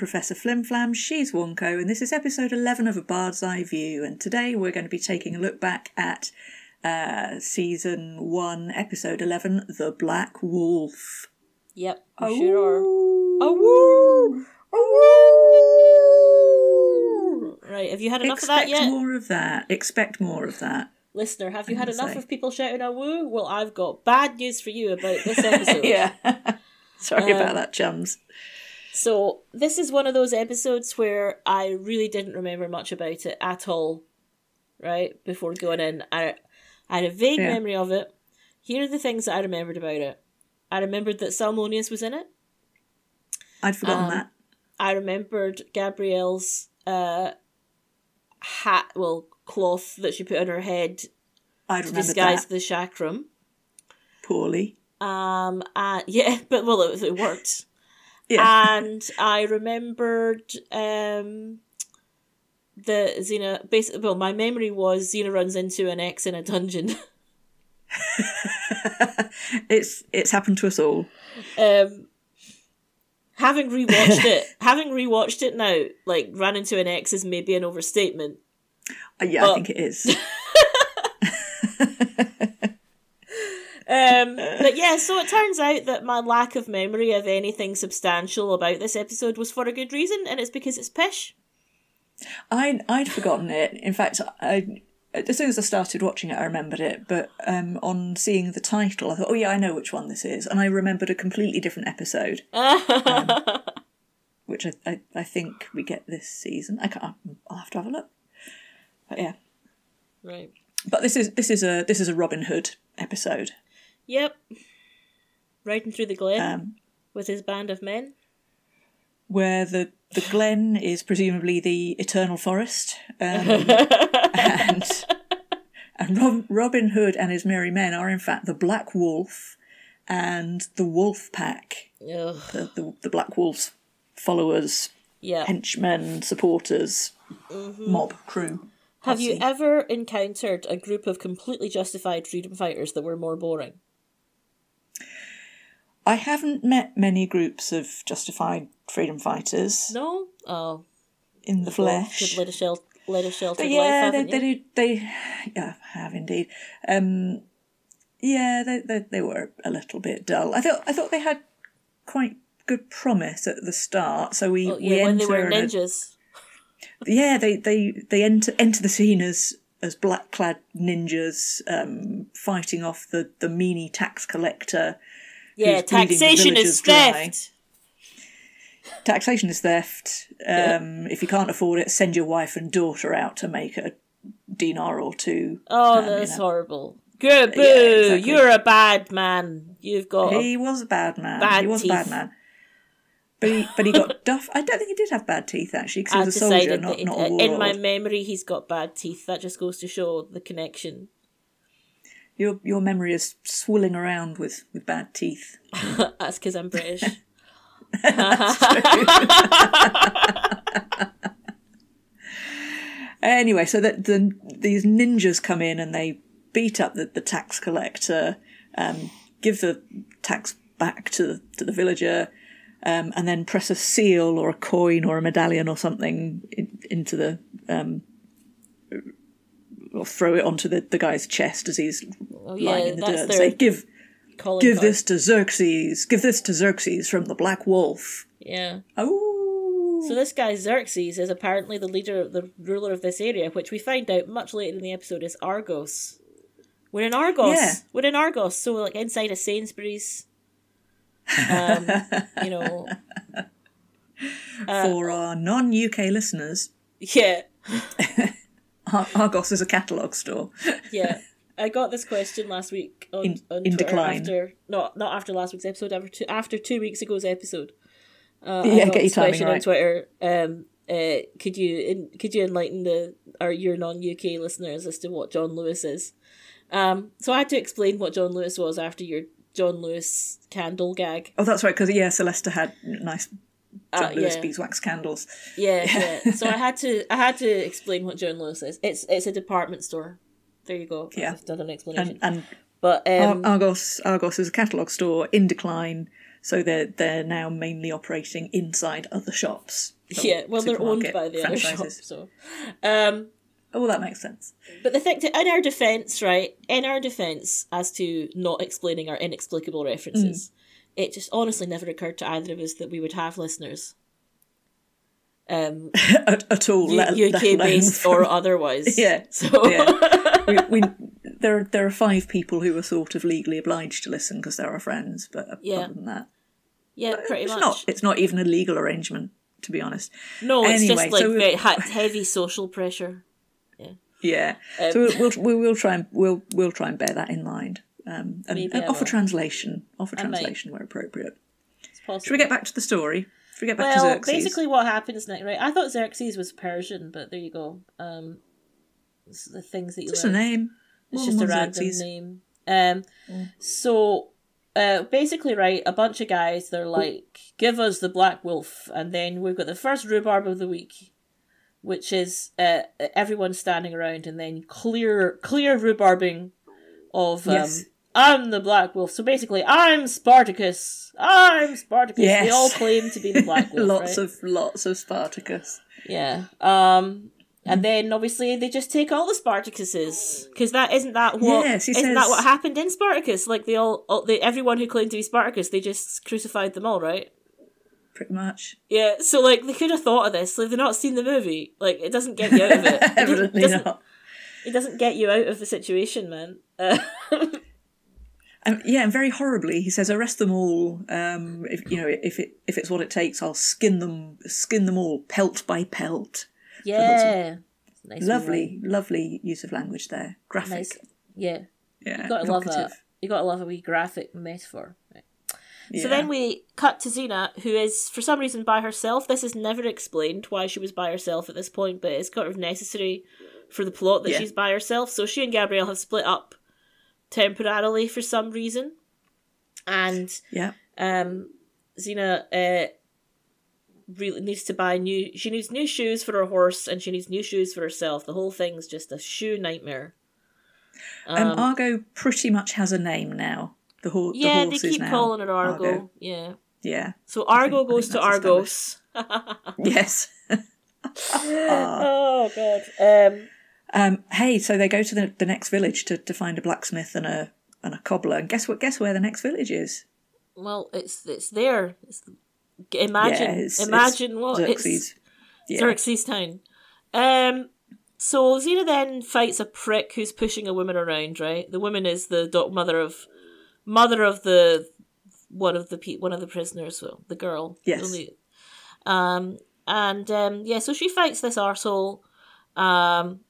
Professor Flimflam, she's Wonko, and this is episode 11 of A Bard's Eye View. And today we're going to be taking a look back at uh, season 1, episode 11, The Black Wolf. Yep, we sure are. Oh, Right, have you had enough Expect of that yet? more of that. Expect more of that. Listener, have you had enough say. of people shouting a woo? Well, I've got bad news for you about this episode. yeah. Sorry about Um, that, chums. So, this is one of those episodes where I really didn't remember much about it at all, right? Before going in. I, I had a vague Yeah. memory of it. Here are the things that I remembered about it. I remembered that Salmoneus was in it. I'd forgotten um, that. I remembered Gabrielle's uh, hat, well, cloth that she put on her head I'd to disguise that the chakram. poorly. Um, and yeah, but well, it, it worked. Yeah. And I remembered um, the Xena. Basically, well, my memory was Xena runs into an ex in a dungeon. it's it's happened to us all. um, having rewatched it, having rewatched it now, like ran into an ex is maybe an overstatement. Uh, yeah, I think it is. Um, but yeah, so it turns out that my lack of memory of anything substantial about this episode was for a good reason, and it's because it's pish. I'd I'd forgotten it. In fact, I as soon as I started watching it, I remembered it. But um, on seeing the title, I thought, oh yeah, I know which one this is, and I remembered a completely different episode, which I, I, I think we get this season. I can't. I'll have to have a look. But yeah, right. but this is this is a this is a Robin Hood episode. Yep. Riding through the glen Um, with his band of men. where the the glen is presumably the eternal forest, um, and and Rob, Robin Hood and his merry men are in fact the Black Wolf and the Wolf Pack, the the, the Black Wolf's followers, Yeah. henchmen, supporters, mob crew. Have you ever encountered a group of completely justified freedom fighters that were more boring? I haven't met many groups of justified freedom fighters No? Oh. in the flesh. A, shel- a sheltered But life, yeah, they, haven't they do. They yeah, have indeed. Um, yeah, they, they they were a little bit dull. I thought I thought they had quite good promise at the start. So we Oh, we yeah, when they enter were and a- yeah, they they they enter enter the scene as as black clad ninjas um, fighting off the the meanie tax collector. Yeah, who's bleeding the taxation is dry. theft. Taxation is theft. Yeah. Um, If you can't afford it, send your wife and daughter out to make a dinar or two. Oh, um, you that's know. horrible. Good boo! exactly. You're a bad man. You've got. He was a bad man. Bad he was teeth. a bad man. But he, but he got duff. I don't think he did have bad teeth actually, because he was a soldier, not, not a warlord. in my memory he's got bad teeth. That just goes to show the connection. Your your memory is swirling around with, with bad teeth. That's because I'm British. Anyway, so that the these ninjas come in and they beat up the, the tax collector, um, give the tax back to the, to the villager, um, and then press a seal or a coin or a medallion or something in, into the um, or throw it onto the, the guy's chest as he's Oh lying yeah, in the dirt. and Say, give give this to Xerxes. Give this to Xerxes from the Black Wolf. Yeah. Oh. So this guy Xerxes is apparently the leader, of the ruler of this area, which we find out much later in the episode is Argos. We're in Argos. Yeah. We're in Argos, so like inside a Sainsbury's. Um, you know, uh, For our non-UK listeners, yeah, Ar- Argos is a catalogue store. yeah. I got this question last week on, In- on in decline. after not not after last week's episode, after two, after two weeks ago's episode. Uh, Yeah, I got get your this question on. Twitter. Um, uh, could you in, could you enlighten the our your non UK listeners as to what John Lewis is? Um, so I had to explain what John Lewis was after your John Lewis candle gag. Oh, that's right, because yeah, Celeste had nice John Uh, Lewis yeah. beeswax candles. Yeah, yeah. so I had to I had to explain what John Lewis is. It's it's a department store. There you go. Yeah. I've done an explanation. And, and but um, Ar- Argos Argos is a catalogue store in decline. So they're they're now mainly operating inside other shops. Yeah, well, they're owned by the other franchises. shop. So, um, Oh, that makes sense. but the thing, to, in our defense, right? In our defense, as to not explaining our inexplicable references, it just honestly never occurred to either of us that we would have listeners. Um, at, at all, let UK based from- or otherwise. Yeah, So yeah. we, we, there, there are five people who are sort of legally obliged to listen because they're our friends, but Yeah. other than that, yeah, pretty it's much. not. It's not even a legal arrangement, to be honest. no, it's just like so very heavy social pressure. Yeah, Um, so we'll, we'll we will try and we'll we'll try and bear that in mind, um, and, and offer will. translation, offer I might. translation where appropriate. It's possible. Should we get back to the story? Should we get back to well, Xerxes? basically, what happens next, right? I thought Xerxes was Persian, but there you go. Um, the things that you just a learn. name. It's just a random Xerxes. name. Um, so uh, basically, right, a bunch of guys. They're like, "Give us the Black Wolf," and then we've got the first rhubarb of the week, which is uh, everyone standing around, and then clear, clear rhubarbing of um, Yes. I'm the Black Wolf. So basically, I'm Spartacus. I'm Spartacus. They Yes. all claim to be the Black Wolf. lots right? of lots of Spartacus. Yeah. Um and then obviously they just take all the Spartacuses because that isn't that what yes, isn't that what happened in Spartacus? Like they all, all they, everyone who claimed to be Spartacus, they just crucified them all, right? Pretty much. Yeah. So like they could have thought of this. Like they've not seen the movie. Like it doesn't get you out of it. It Evidently doesn't, not. It doesn't get you out of the situation, man. Um, yeah, and very horribly, he says, "Arrest them all. Um, if you know, if it if it's what it takes, I'll skin them, skin them all, pelt by pelt." yeah. Nice lovely, lovely use of language there. Graphic. Nice. Yeah. Yeah, You gotta love a evocative. you gotta love a wee graphic metaphor. Right. Yeah. So then we cut to Xena, who is for some reason by herself. This is never explained why she was by herself at this point, but it's kind of necessary for the plot that Yeah. she's by herself. So she and Gabrielle have split up temporarily for some reason, and yeah, um, Xena uh, really needs to buy new. She needs new shoes for her horse, and she needs new shoes for herself. The whole thing's just a shoe nightmare. um, Argo pretty much has a name now. The, ho- yeah, the they horse is keep calling it Argo. Argo. Yeah. Yeah. So Argo think- goes to Argos. Yes. oh god. Um Um, hey, so they go to the, the next village to, to find a blacksmith and a and a cobbler. And guess what? Guess where the next village is? well, it's it's there. It's, imagine yeah, it's, imagine it's what Xerxes. it's Yeah. Xerxes town. Um so Xena then fights a prick who's pushing a woman around, right? The woman is the do- mother of mother of the one of the pe- one of the prisoners, well, the girl. Yes. Only- um and um yeah, so she fights this arsehole. Um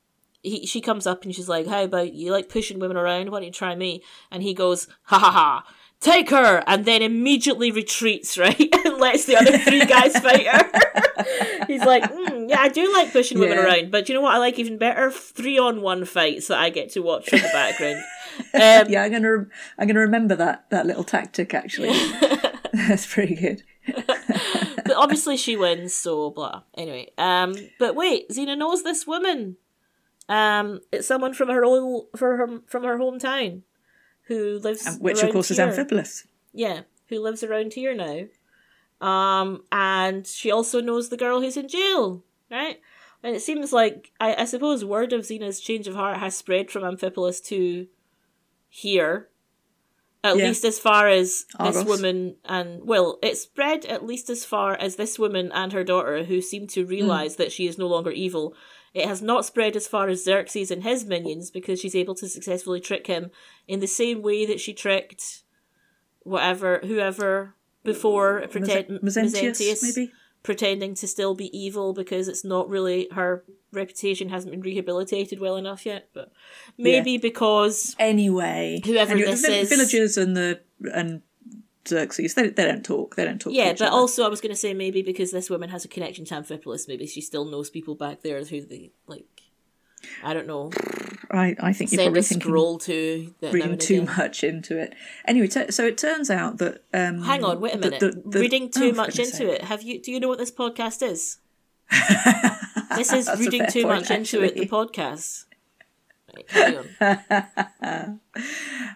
he, she comes up and she's like, How about you like pushing women around? Why don't you try me? And he goes, Ha ha ha, take her! And then immediately retreats, right? and lets the other three guys fight her. He's like, mm, Yeah, I do like pushing women Yeah. around, but you know what I like even better? Three on one fights that I get to watch from the background. Um, Yeah, I'm gonna rem- I'm gonna remember that that little tactic. Actually, that's pretty good. but obviously she wins, so blah. Anyway, um, but wait, Xena knows this woman. Um, it's someone from her own from her from her hometown, who lives Um, Which of course is here. Amphipolis. Yeah, who lives around here now. Um, and she also knows the girl who's in jail, right? And it seems like I, I suppose word of Xena's change of heart has spread from Amphipolis to here. At Yeah. least as far as this woman and well, it spread at least as far as this woman and her daughter, who seem to realize that she is no longer evil. It has not spread as far as Xerxes and his minions because she's able to successfully trick him in the same way that she tricked whatever whoever before pretend Mezentius, maybe. pretending to still be evil because it's not really her reputation hasn't been rehabilitated well enough yet but maybe because Anyway, Whoever this the is- villagers and the and Xerxes, they, they don't talk. They don't talk. yeah but other. also i was going to say maybe because this woman has a connection to amphipolis maybe she still knows people back there who they like i don't know I, I think you're probably a scroll to reading too again. much into it. Anyway, t- so it turns out that um, hang on wait a minute the- the- reading oh, too for much into sake. it have you do you know what this podcast is this is reading too point, much into it the podcast Right, carry on.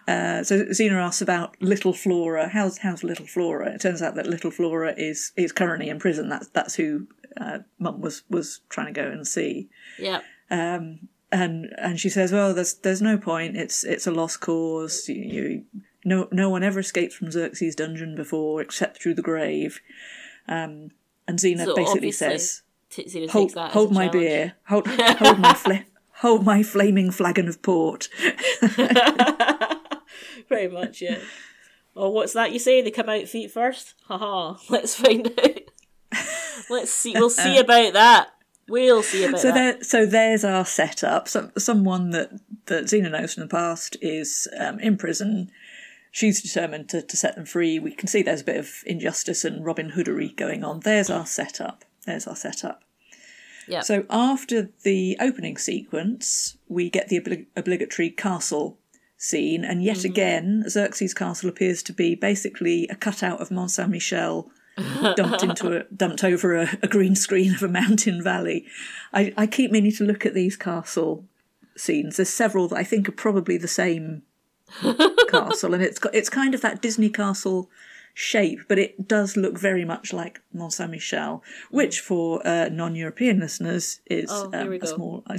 Uh, so Xena asks about Little Flora. How's how's Little Flora? It turns out that Little Flora is is currently in prison. That's that's who uh, Mum was was trying to go and see. yeah. and and she says, "Well, there's there's no point. It's it's a lost cause. You, you no no one ever escaped from Xerxes' dungeon before, except through the grave." Um, and Xena So basically says, T- "Hold that hold my challenge. beer. Hold hold my fla- hold my flaming flagon of port." Pretty much, yeah. Oh, what's that you say? They come out feet first? Haha. Let's find out. Let's see. We'll see about that. We'll see about So that. there, so there's our setup. So, someone that that Xena knows from the past is um, in prison. She's determined to, to set them free. We can see there's a bit of injustice and Robin Hoodery going on. There's our setup. There's our setup. Yeah. So after the opening sequence, we get the obli- obligatory castle scene, and yet mm-hmm. again, Xerxes' castle appears to be basically a cutout of Mont Saint Michel dumped into a dumped over a, a green screen of a mountain valley. I, I keep meaning to look at these castle scenes. There's several that I think are probably the same castle, and it's got it's kind of that Disney castle shape, but it does look very much like Mont Saint Michel, which for uh, non-European listeners is Oh, um, a small.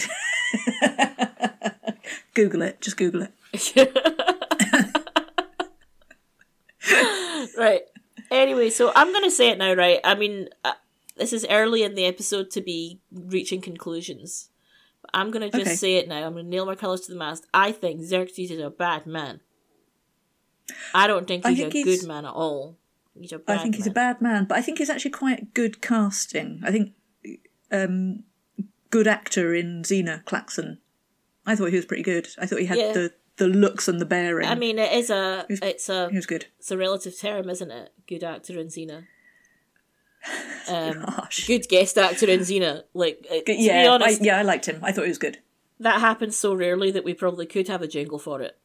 Google it. Just Google it. right. Anyway, so I'm going to say it now, right? I mean, uh, this is early in the episode to be reaching conclusions. I'm going to just Okay. say it now. I'm going to nail my colours to the mast. I think Xerxes is a bad man. I don't think he's think a he's- good man at all. He's a bad I think he's a bad man, but I think he's actually quite good casting. I think um, good actor in Xena Claxon. I thought he was pretty good. I thought he had Yeah. the, the looks and the bearing. I mean, it is a it's a he was good. it's a relative term, isn't it? Good actor in Xena. Um, good guest actor in Xena. Like, uh, to yeah, be honest, I, yeah, I liked him. I thought he was good. that happens so rarely that we probably could have a jingle for it.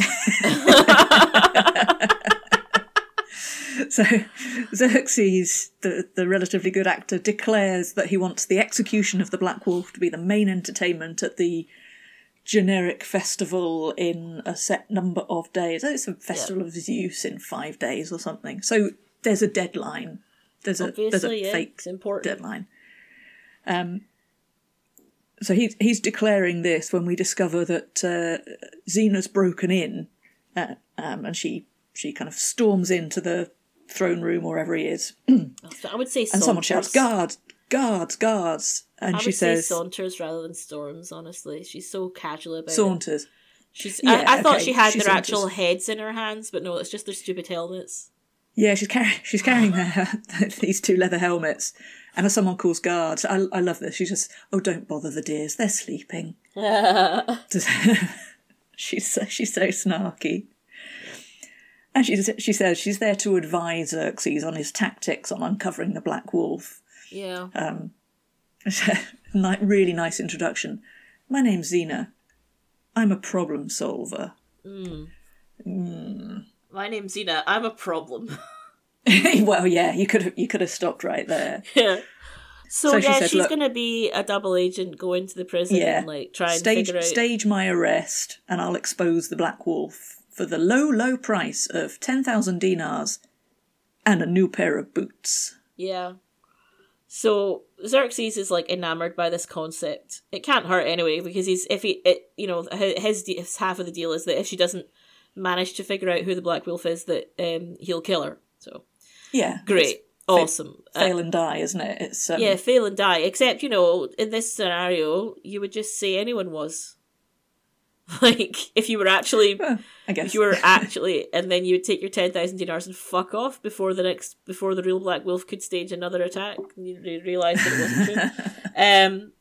So Xerxes, the, the relatively good actor, declares that he wants the execution of the Black Wolf to be the main entertainment at the generic festival in a set number of days. Oh, It's a festival of Zeus in five days or something. So there's a deadline. There's a there's a yeah, fake deadline. Um, so he's he's declaring this when we discover that uh, Xena's broken in, uh, um, and she she kind of storms into the throne room or wherever he is, I would say And someone shouts guards, guards, guards, and I she would say says saunters rather than storms. Honestly, she's so casual about it. saunters. She's. Yeah, I, I thought she had she their saunters. actual heads in her hands, but no, it's just their stupid helmets. Yeah, she's carrying she's carrying their, these two leather helmets, and as someone calls guards, I I love this. She just oh don't bother the dears, they're sleeping. she's so, she's so snarky. And she she says she's there to advise Xerxes on his tactics on uncovering the Black Wolf. yeah. Um, ni- really nice introduction. My name's Xena. I'm a problem solver. Hmm. Hmm. My name's Xena. I'm a problem. well, yeah, you could have you could have stopped right there. yeah. So, So she yeah, said, she's gonna be a double agent, go into the prison Yeah, and like try and stage figure out. stage my arrest, and I'll expose the Black Wolf for the low low price of ten thousand dinars and a new pair of boots. Yeah. So Xerxes is like enamored by this concept. It can't hurt anyway because he's if he it you know his, his half of the deal is that if she doesn't manage to figure out who the Black Wolf is, that um he'll kill her. So Yeah, great, awesome. It's fail and die, isn't it? It's um, yeah, fail and die. Except you know in this scenario, you would just say anyone was. Like if you were actually well, I guess if you were actually and then you would take your 10,000 dinars and fuck off before the next before the real black wolf could stage another attack and you realize that it wasn't true um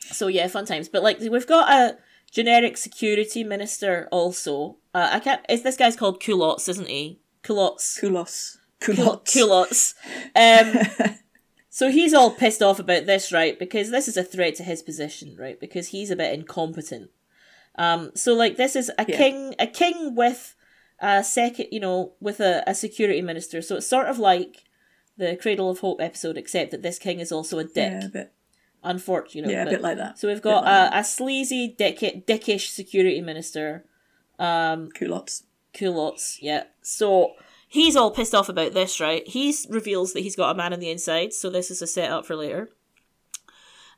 so yeah fun times but like we've got a generic security minister also. Uh, i can't is this guy's called culottes isn't he? Culottes. Kulos. Cul- Culottes. culottes. Um so he's all pissed off about this right? Because this is a threat to his position right? Because he's a bit incompetent. Um so like this is a Yeah. king a king with a second you know with a, a security minister. So it's sort of like the cradle of hope episode except that this king is also a dick. Yeah, Unfortunately, Yeah, a bit like that. So we've got like a, a sleazy, dick- dickish security minister, um, Culottes. culottes. Yeah. So he's all pissed off about this, right? He reveals that he's got a man on the inside, so this is a setup for later.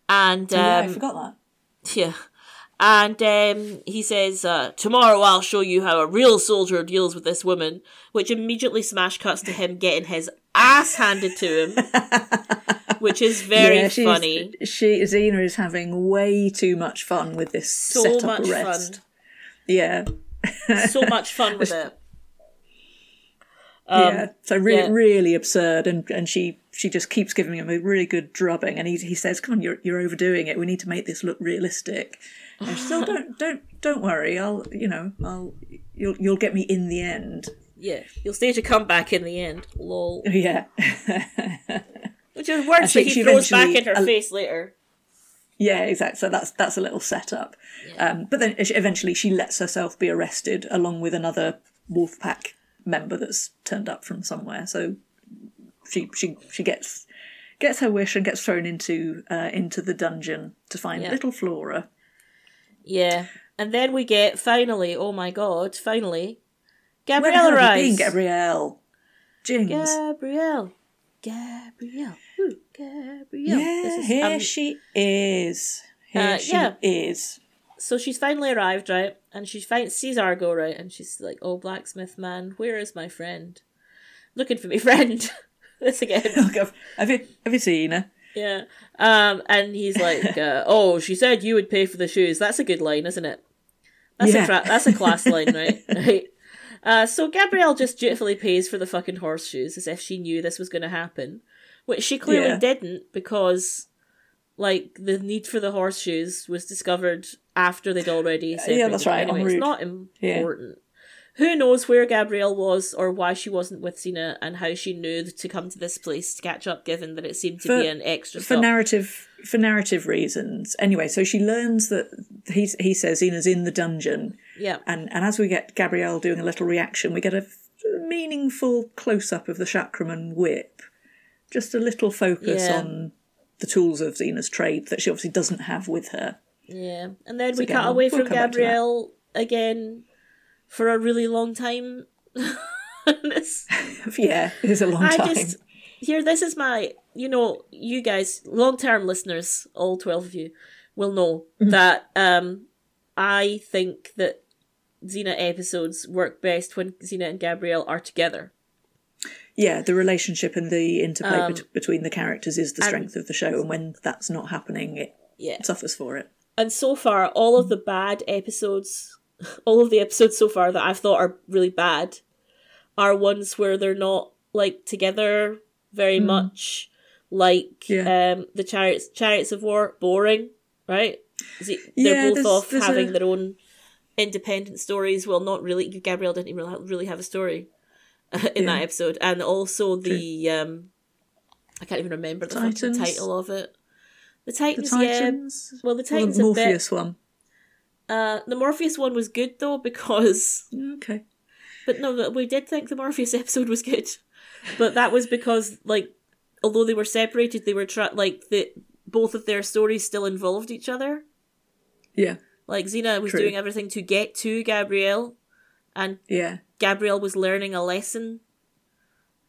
And um, yeah, I forgot that. yeah. And um, he says, uh, Tomorrow I'll show you how a real soldier deals with this woman, which immediately smash cuts to him getting his ass handed to him, which is very yeah, funny. She Xena is having way too much fun with this So setup much arrest. Yeah. So much fun with it. Um, yeah. So really, yeah. really absurd, and and she she just keeps giving him a really good drubbing, and he he says, "Come on, you're you're overdoing it. We need to make this look realistic." And she says, "Oh, don't don't don't worry. I'll you know I'll you'll you'll get me in the end." Yeah. You'll stage a comeback in the end. Lol. Yeah. Which is worse that he throws back in her face later. Yeah, exactly. So that's that's a little setup. Um, but then eventually she lets herself be arrested along with another Wolfpack member that's turned up from somewhere. So she she she gets gets her wish and gets thrown into uh, into the dungeon to find Yeah. little Flora. Yeah. And then we get, finally, oh my god, finally, Gabrielle you arrives. been, Gabrielle? Jings. Gabrielle. Gabrielle. Ooh, Gabrielle. yeah, This is- here um, she is. Here uh, she yeah. is. so she's finally arrived, right? And she finds sees Argo, right? And she's like, "Oh, blacksmith man, where is my friend? Looking for me friend." this again. Look, have, you have you seen her? yeah. Um, and he's like, uh, "Oh, she said you would pay for the shoes. That's a good line, isn't it? That's Yeah. a cra- that's a class line, right? right." Uh, so Gabrielle just dutifully pays for the fucking horseshoes as if she knew this was going to happen, which she clearly Yeah. didn't because, like, the need for the horseshoes was discovered after they'd already separated. that's right, Anyway, it's not important. Who knows where Gabrielle was or why she wasn't with Xena and how she knew to come to this place to catch up, given that it seemed to For- be an extra for stop. narrative for narrative reasons. Anyway, so she learns that he he says Ina's in the dungeon, yeah. and and as we get Gabrielle doing a little reaction, we get a meaningful close up of the Chakram and whip, just a little focus Yeah. on the tools of Xena's trade that she obviously doesn't have with her. Yeah, and then So we again, cut we'll- away we'll from back. Gabrielle again for a really long time. This- yeah, it's a long I time. just here. This is my, you know, you guys, long term listeners, all twelve of you, will know Mm-hmm. that um, I think that Xena episodes work best when Xena and Gabrielle are together. Yeah, the relationship and the interplay Um, bet- between the characters is the and- strength of the show, and when that's not happening, it Yeah, suffers for it. and so far, all of the bad episodes, all of the episodes so far that I've thought are really bad, are ones where they're not like together very much. Like. Yeah. um, the chariots, chariots of war, boring, right? It- Yeah, they're both there's- off there's having a- their own independent stories. Well, not really. Gabrielle didn't really have, really have a story in that episode, and also the um, I can't even remember the fucking title of it. The Titans, The Titans, yeah. Well, the Titans the a bit Morpheus one. uh, the Morpheus one was good though because, Okay. but no, we did think the Morpheus episode was good, but that was because like, although they were separated, they were tra- like the both of their stories still involved each other. Yeah. Like Xena was True. doing everything to get to Gabrielle, and Yeah. Gabrielle was learning a lesson.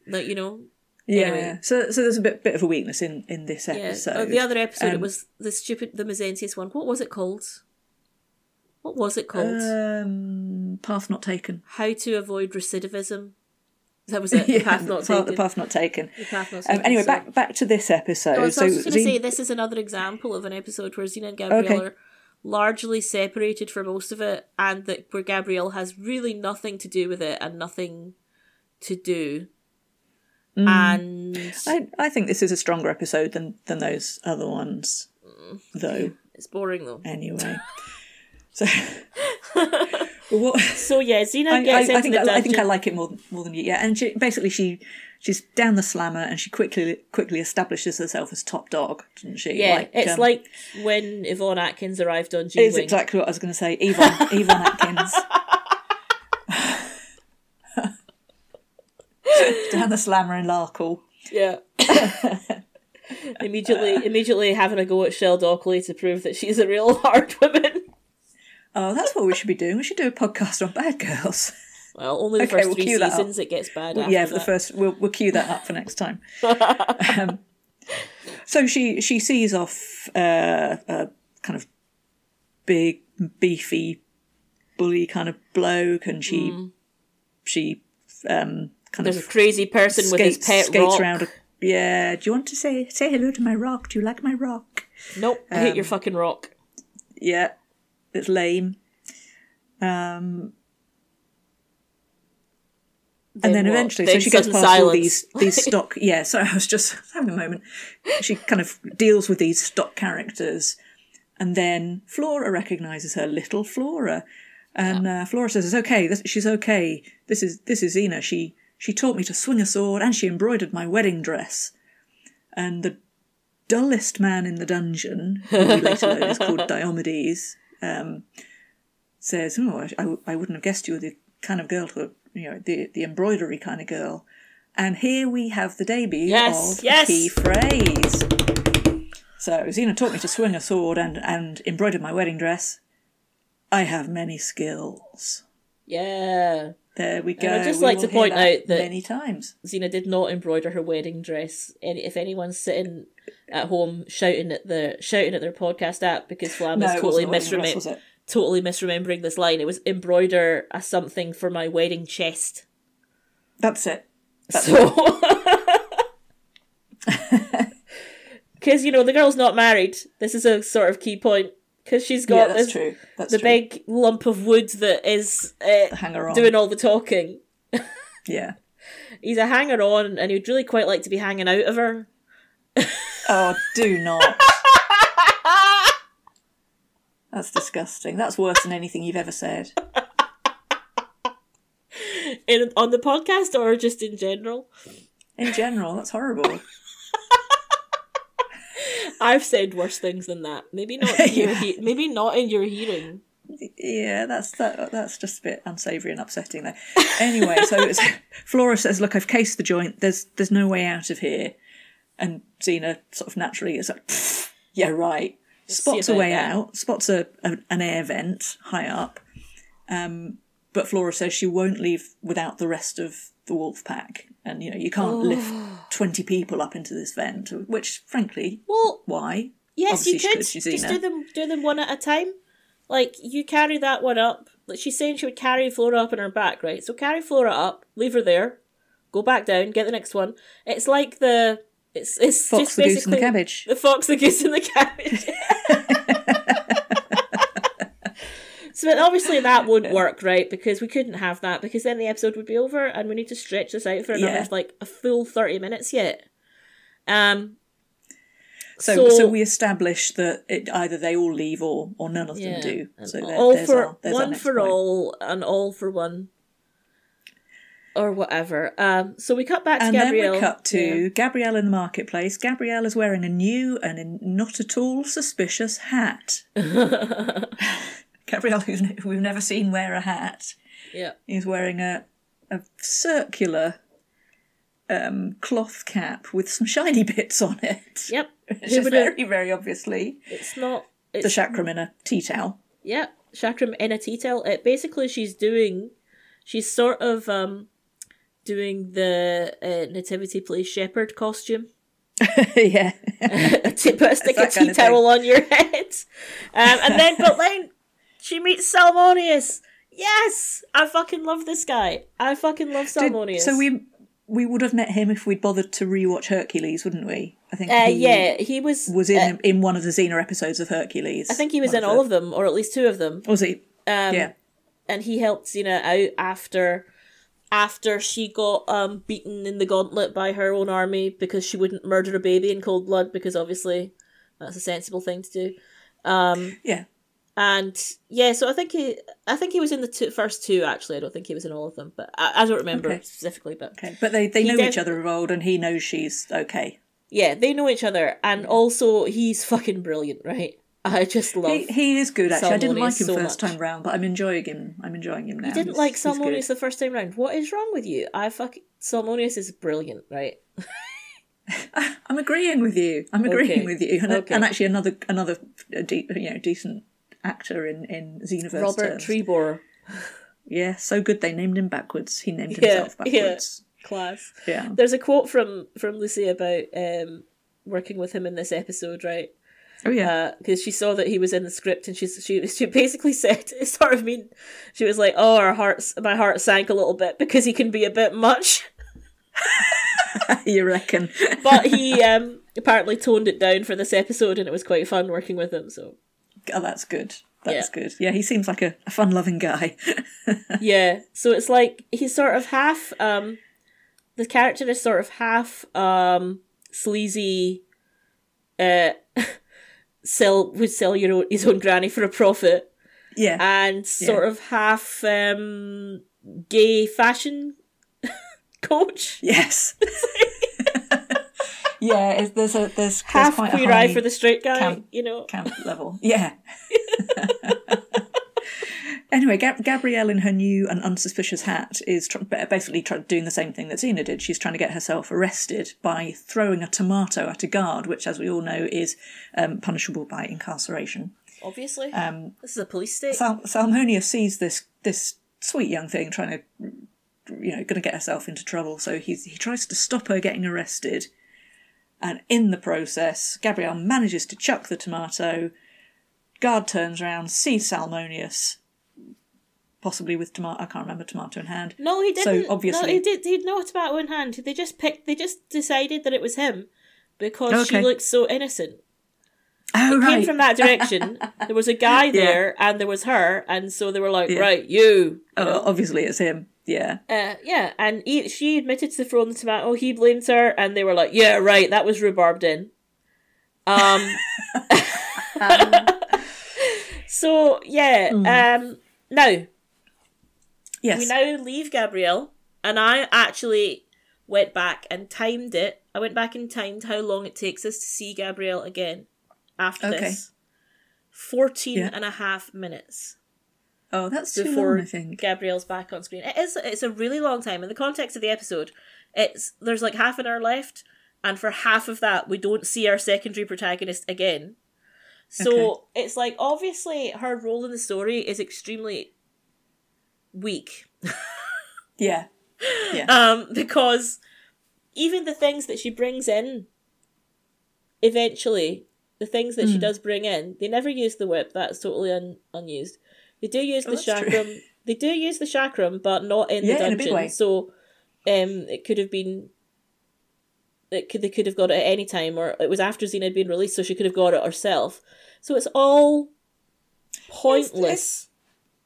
That you know, Yeah. Anyway. So so there's a bit bit of a weakness in in this yeah. episode. Oh, the other episode it Um, was the stupid the Mezentius one. What was it called? What was it called? um, path not taken. How to avoid recidivism. That was it. yeah, path not the taken. the path not taken. The path not Um, taken, anyway, so- back back to this episode. Oh, so, so I was just going to say this is another example of an episode where Xena and Gabrielle Okay. are largely separated for most of it, and that where Gabrielle has really nothing to do with it and nothing to do. And Mm. I, I think this is a stronger episode than than those other ones, though. it's boring though. Anyway, so what? So yeah, Xena I, I, gets I think the I, dungeon. I think I like it more more than you. Yeah, and she, basically she she's down the slammer and she quickly quickly establishes herself as top dog, doesn't she? yeah, it's um, like when Yvonne Atkins arrived on G Is Wing. exactly what I was going to say. Yvonne, Yvonne Atkins. Down the slammer in Larkhall. Yeah. immediately, immediately having a go at Shell Dockley to prove that she's a real hard woman. Oh, that's what we should be doing. We should do a podcast on bad girls. Well, only the Okay, first we'll three seasons it gets bad. After yeah, for the first, we'll we'll cue that up for next time. um, so she she sees off uh, a kind of big beefy bully kind of bloke, and she she um, kind There's a crazy person with his pet skates rock. around. A, yeah, do you want to say say hello to my rock? Do you like my rock? Nope, I hate your Um, fucking rock. Yeah, it's lame. Um, and then what? eventually, Then so she goes past all these these stock. Yeah, so I was just having a moment. She kind of deals with these stock characters, and then Flora recognizes her, little Flora, and uh, Flora says, "It's okay. This, she's okay. This is this is Xena. She she taught me to swing a sword, and she embroidered my wedding dress." And the dullest man in the dungeon, who we later learn is called Diomedes, um, says, "Oh, I, I, I wouldn't have guessed you were the kind of girl who, you know, the the embroidery kind of girl." And here we have the debut Yes, of yes. key phrase. So Xena taught me to swing a sword and and embroidered my wedding dress. I have many skills. Yeah. There we go. I'd just We like to point out that- many times. Xena did not embroider her wedding dress. Any if anyone's sitting at home shouting at the shouting at their podcast app because Flam No, is totally wasn't a wedding dress, misremembering it? Totally misremembering this line. It was embroider a something for my wedding chest. That's it. That's So Because you know the girl's not married. This is a sort of key point because she's got that's this true. That's the true. big lump of wood that is uh, hanger on. doing all the talking. Yeah. He's a hanger on, and he'd really quite like to be hanging out of her. Oh, do not. That's disgusting. That's worse than anything you've ever said. In on the podcast or just in general. In general, that's horrible. I've said worse things than that. Maybe not. In your he- maybe not in your hearing. Yeah, that's that. That's just a bit unsavoury and upsetting, though. Anyway, so it's, Flora says, "Look, I've cased the joint. There's there's no way out of here." And Xena sort of naturally is like, "Yeah, right." Spots a way out. Spots a, a an air vent high up. Um, but Flora says she won't leave without the rest of the wolf pack, and you know you can't lift twenty people up into this vent. Which, frankly, Well, why? yes, you Obviously she could could, just do them do them one at a time. Like you carry that one up. Like she's saying, she would carry Flora up on her back, right? So carry Flora up, leave her there, go back down, get the next one. It's like the it's it's Fox just the goose basically and the cabbage. The fox, the goose, and the cabbage. so obviously that wouldn't work, right? Because we couldn't have that because then the episode would be over, and we need to stretch this out for another Yeah. like a full thirty minutes yet. Um. So, so, we establish that it, either they all leave or, or none of yeah, them do. So there, all for our, one for point. all and all for one, or whatever. Um. So we cut back to And Gabrielle. then we cut to Gabrielle in the marketplace. Gabrielle is wearing a new and in- not at all suspicious hat. Gabrielle, who's ne- we've never seen wear a hat, yeah. is wearing a, a circular um, cloth cap with some shiny bits on it. Yep. Which Who is very, very obviously It's not. the chakram in a tea towel. Yeah, chakram in a tea towel. It basically she's doing, she's sort of um, doing the uh, nativity play shepherd costume. yeah. to put a stick of kind tea towel on your head, um, and then but then she meets Salmoneus. Yes, I fucking love this guy. I fucking love Did- so we we would have met him if we'd bothered to rewatch Hercules, wouldn't we? I think uh, he yeah, he was. was in uh, in one of the Xena episodes of Hercules. I think he was in all of them, or at least two of them. Was he? Um, yeah. and he helped Xena out after after she got um beaten in the gauntlet by her own army because she wouldn't murder a baby in cold blood because obviously that's a sensible thing to do. Um Yeah. And yeah, so I think he I think he was in the two, first two actually. I don't think he was in all of them, but I, I don't remember Okay. specifically. But Okay. But they, they know def- each other of old and he knows she's okay. yeah, they know each other, and also he's fucking brilliant, right? I just love. He, he is good actually. I didn't like him so first much. time round, but I'm enjoying him. I'm enjoying him now. You didn't He's- like. Salmoneus the first time round. What is wrong with you? I fuck Salmoneus is brilliant, right? I'm agreeing with you. I'm agreeing Okay. with you. And, Okay. and actually, another another uh, de- you know decent actor in in Xenoverse. Robert terms. Trebor. Yeah, so good they named him backwards. He named Yeah, himself backwards. Class. Yeah. There's a quote from from Lucy about um working with him in this episode, right? Oh yeah. because she saw that he was in the script and she she she basically said it sort of mean she was like oh our hearts my heart sank a little bit because he can be a bit much you reckon? but he um apparently toned it down for this episode and it was quite fun working with him so oh, that's good. That's Yeah. good. Yeah, he seems like a, a fun-loving guy. yeah so it's like he's sort of half um the character is sort of half um sleazy uh sell would sell your own, his own granny for a profit yeah. and sort of half um gay fashion coach yes. Yeah. It's, there's a there's, there's half quite queer a high eye for the straight guy camp- you know camp level. Yeah. anyway, Gab- Gabrielle in her new and unsuspicious hat is tr- basically try- doing the same thing that Xena did. She's trying to get herself arrested by throwing a tomato at a guard, which, as we all know, is um, punishable by incarceration. obviously Um, this is a police state Sal- Salmonia sees this this sweet young thing trying to, you know, going to get herself into trouble. So he's, he tries to stop her getting arrested, and in the process, Gabrielle manages to chuck the tomato. Guard turns around, sees Salmoneus, possibly with tomato. I can't remember tomato in hand. no he didn't So obviously- no he did he had no tobacco in hand they just picked they just decided that it was him because she looked so innocent Oh came right. from that direction there was a guy Yeah. there and there was her and so they were like Yeah. right you Oh, obviously it's him. Yeah. Uh, yeah, and he, she admitted to the throwing the tomato. He blamed her, and they were like, "Yeah, right, that was rhubarbed in." Um. so yeah, um. Now Yes. we now leave Gabrielle, and I actually went back and timed it. I went back and timed how long it takes us to see Gabrielle again after Okay. this. 14 Yeah. and a half minutes oh, that's too before long. I think. Gabrielle's back on screen. It is it's a really long time. In the context of the episode, it's there's like half an hour left, and for half of that we don't see our secondary protagonist again. So it's like obviously her role in the story is extremely weak. Yeah. Yeah. Um, because even the things that she brings in eventually, the things that she Hmm. does bring in, they never use the whip, that's totally un- unused. They do use Oh, the that's true. chakram. They do use the chakram, but not in Yeah, the in dungeon. way. So um it could have been it could they could have got it at any time or it was after Xena had been released so she could have got it herself. So it's all pointless.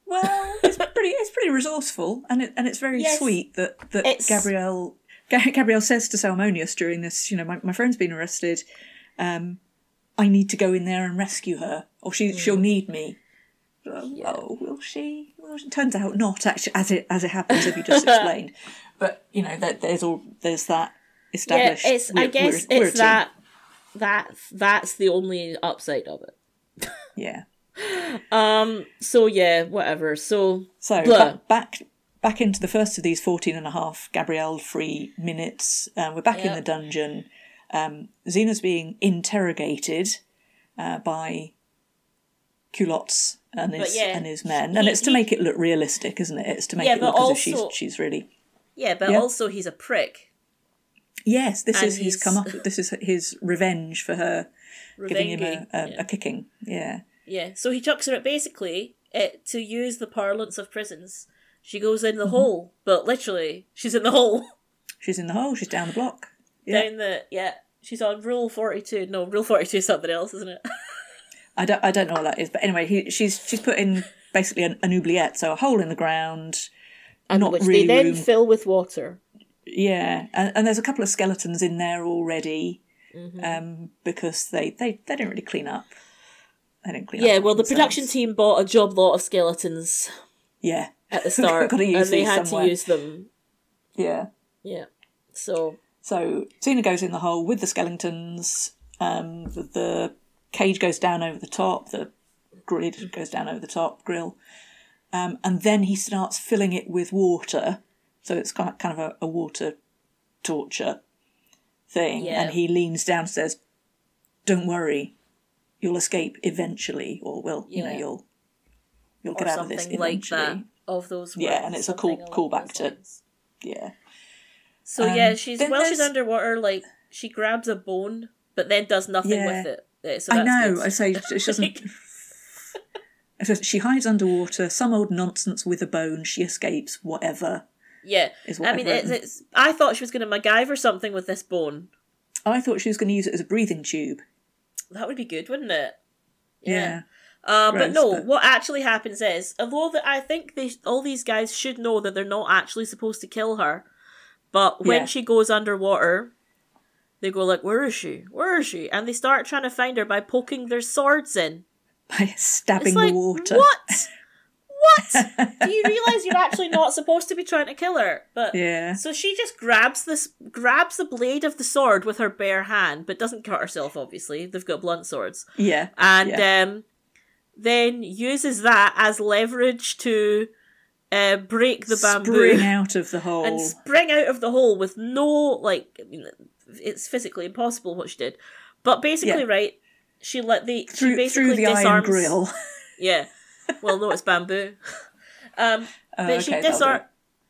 Well, it's pretty. It's pretty resourceful, and it and it's very Yes. sweet that that It's- Gabrielle Gabrielle says to Salmoneus during this. You know, my, my friend's been arrested. Um, I need to go in there and rescue her, or she Mm. she'll need me. Oh, oh, will she? Well, it turns out not actually, as it as it happens, as you just explained. But you know, that there's all there's that yeah, established. it's I we're- guess we're- we're it's that that that's the only upside of it. Yeah. Um. So yeah, whatever. So So Blah. ba- back back into the first of these 14 and a half Gabrielle free minutes. Um, we're back in the dungeon. Um, Xena's being interrogated uh, by Culottes and his, yeah, and his men. he- And it's to he- make it look realistic, isn't it? It's to make Yeah, it look as if she's, she's really. yeah, but Yeah. also he's a prick. Yes, this And is he's he's- come up. This is his revenge for her giving him a, a, yeah. a kicking. Yeah, Yeah, so he chucks her at basically it, to use the parlance of prisons. She goes in Mm-hmm. the hole, but literally she's in the hole she's in the hole. She's down the block. Yeah. down the yeah. She's on rule forty two. No, rule forty two is something else, isn't it? I don't, I don't know what that is, but anyway, he, she's she's put in basically an, an oubliette, so a hole in the ground. And Not which really they then room- fill with water. Yeah, and, and there's a couple of skeletons in there already, Mm-hmm. um, because they, they, they didn't really clean up. They didn't clean Yeah, up. well, the themselves. production team bought a job lot of skeletons Yeah, at the start, and they had somewhere. to use them. yeah. Yeah, so So Xena goes in the hole with the skeletons. Um, the, the cage goes down over the top. The grid goes down over the top grill, um, and then he starts filling it with water. So it's kind of, kind of a, a water torture. thing, Yeah. and he leans down and says, "Don't worry, you'll escape eventually, or well, you know, you'll you'll or get out of this something like eventually." that of those. Yeah, and it's a call- along call back those to- lines. Yeah, So Um, yeah, she's while she's underwater, like she grabs a bone, but then does nothing Yeah. with it. Uh, So I know. good. I say she doesn't. She hides underwater, some old nonsense with a bone. She escapes, whatever. yeah, is what I mean, it's, it's. I thought she was going to MacGyver something with this bone. I thought she was going to use it as a breathing tube. That would be good, wouldn't it? Yeah. Uh, but no, but- what actually happens is, although that I think they all these guys should know that they're not actually supposed to kill her, but when Yeah. she goes underwater, they go like, "Where is she? Where is she?" And they start trying to find her by poking their swords in. By stabbing like, the water. what? What? Do you realize you're actually not supposed to be trying to kill her? But Yeah. so she just grabs this, grabs the blade of the sword with her bare hand, but doesn't cut herself. Obviously, they've got blunt swords Yeah. and Yeah. um, then uses that as leverage to uh, break the bamboo Spring out of the hole. and spring out of the hole with no like. It's physically impossible what she did, but basically, Yeah. right? She let the she basically through the disarms. iron grill. Yeah, well, no, it's bamboo. Um, Oh, but she okay, that'll disar-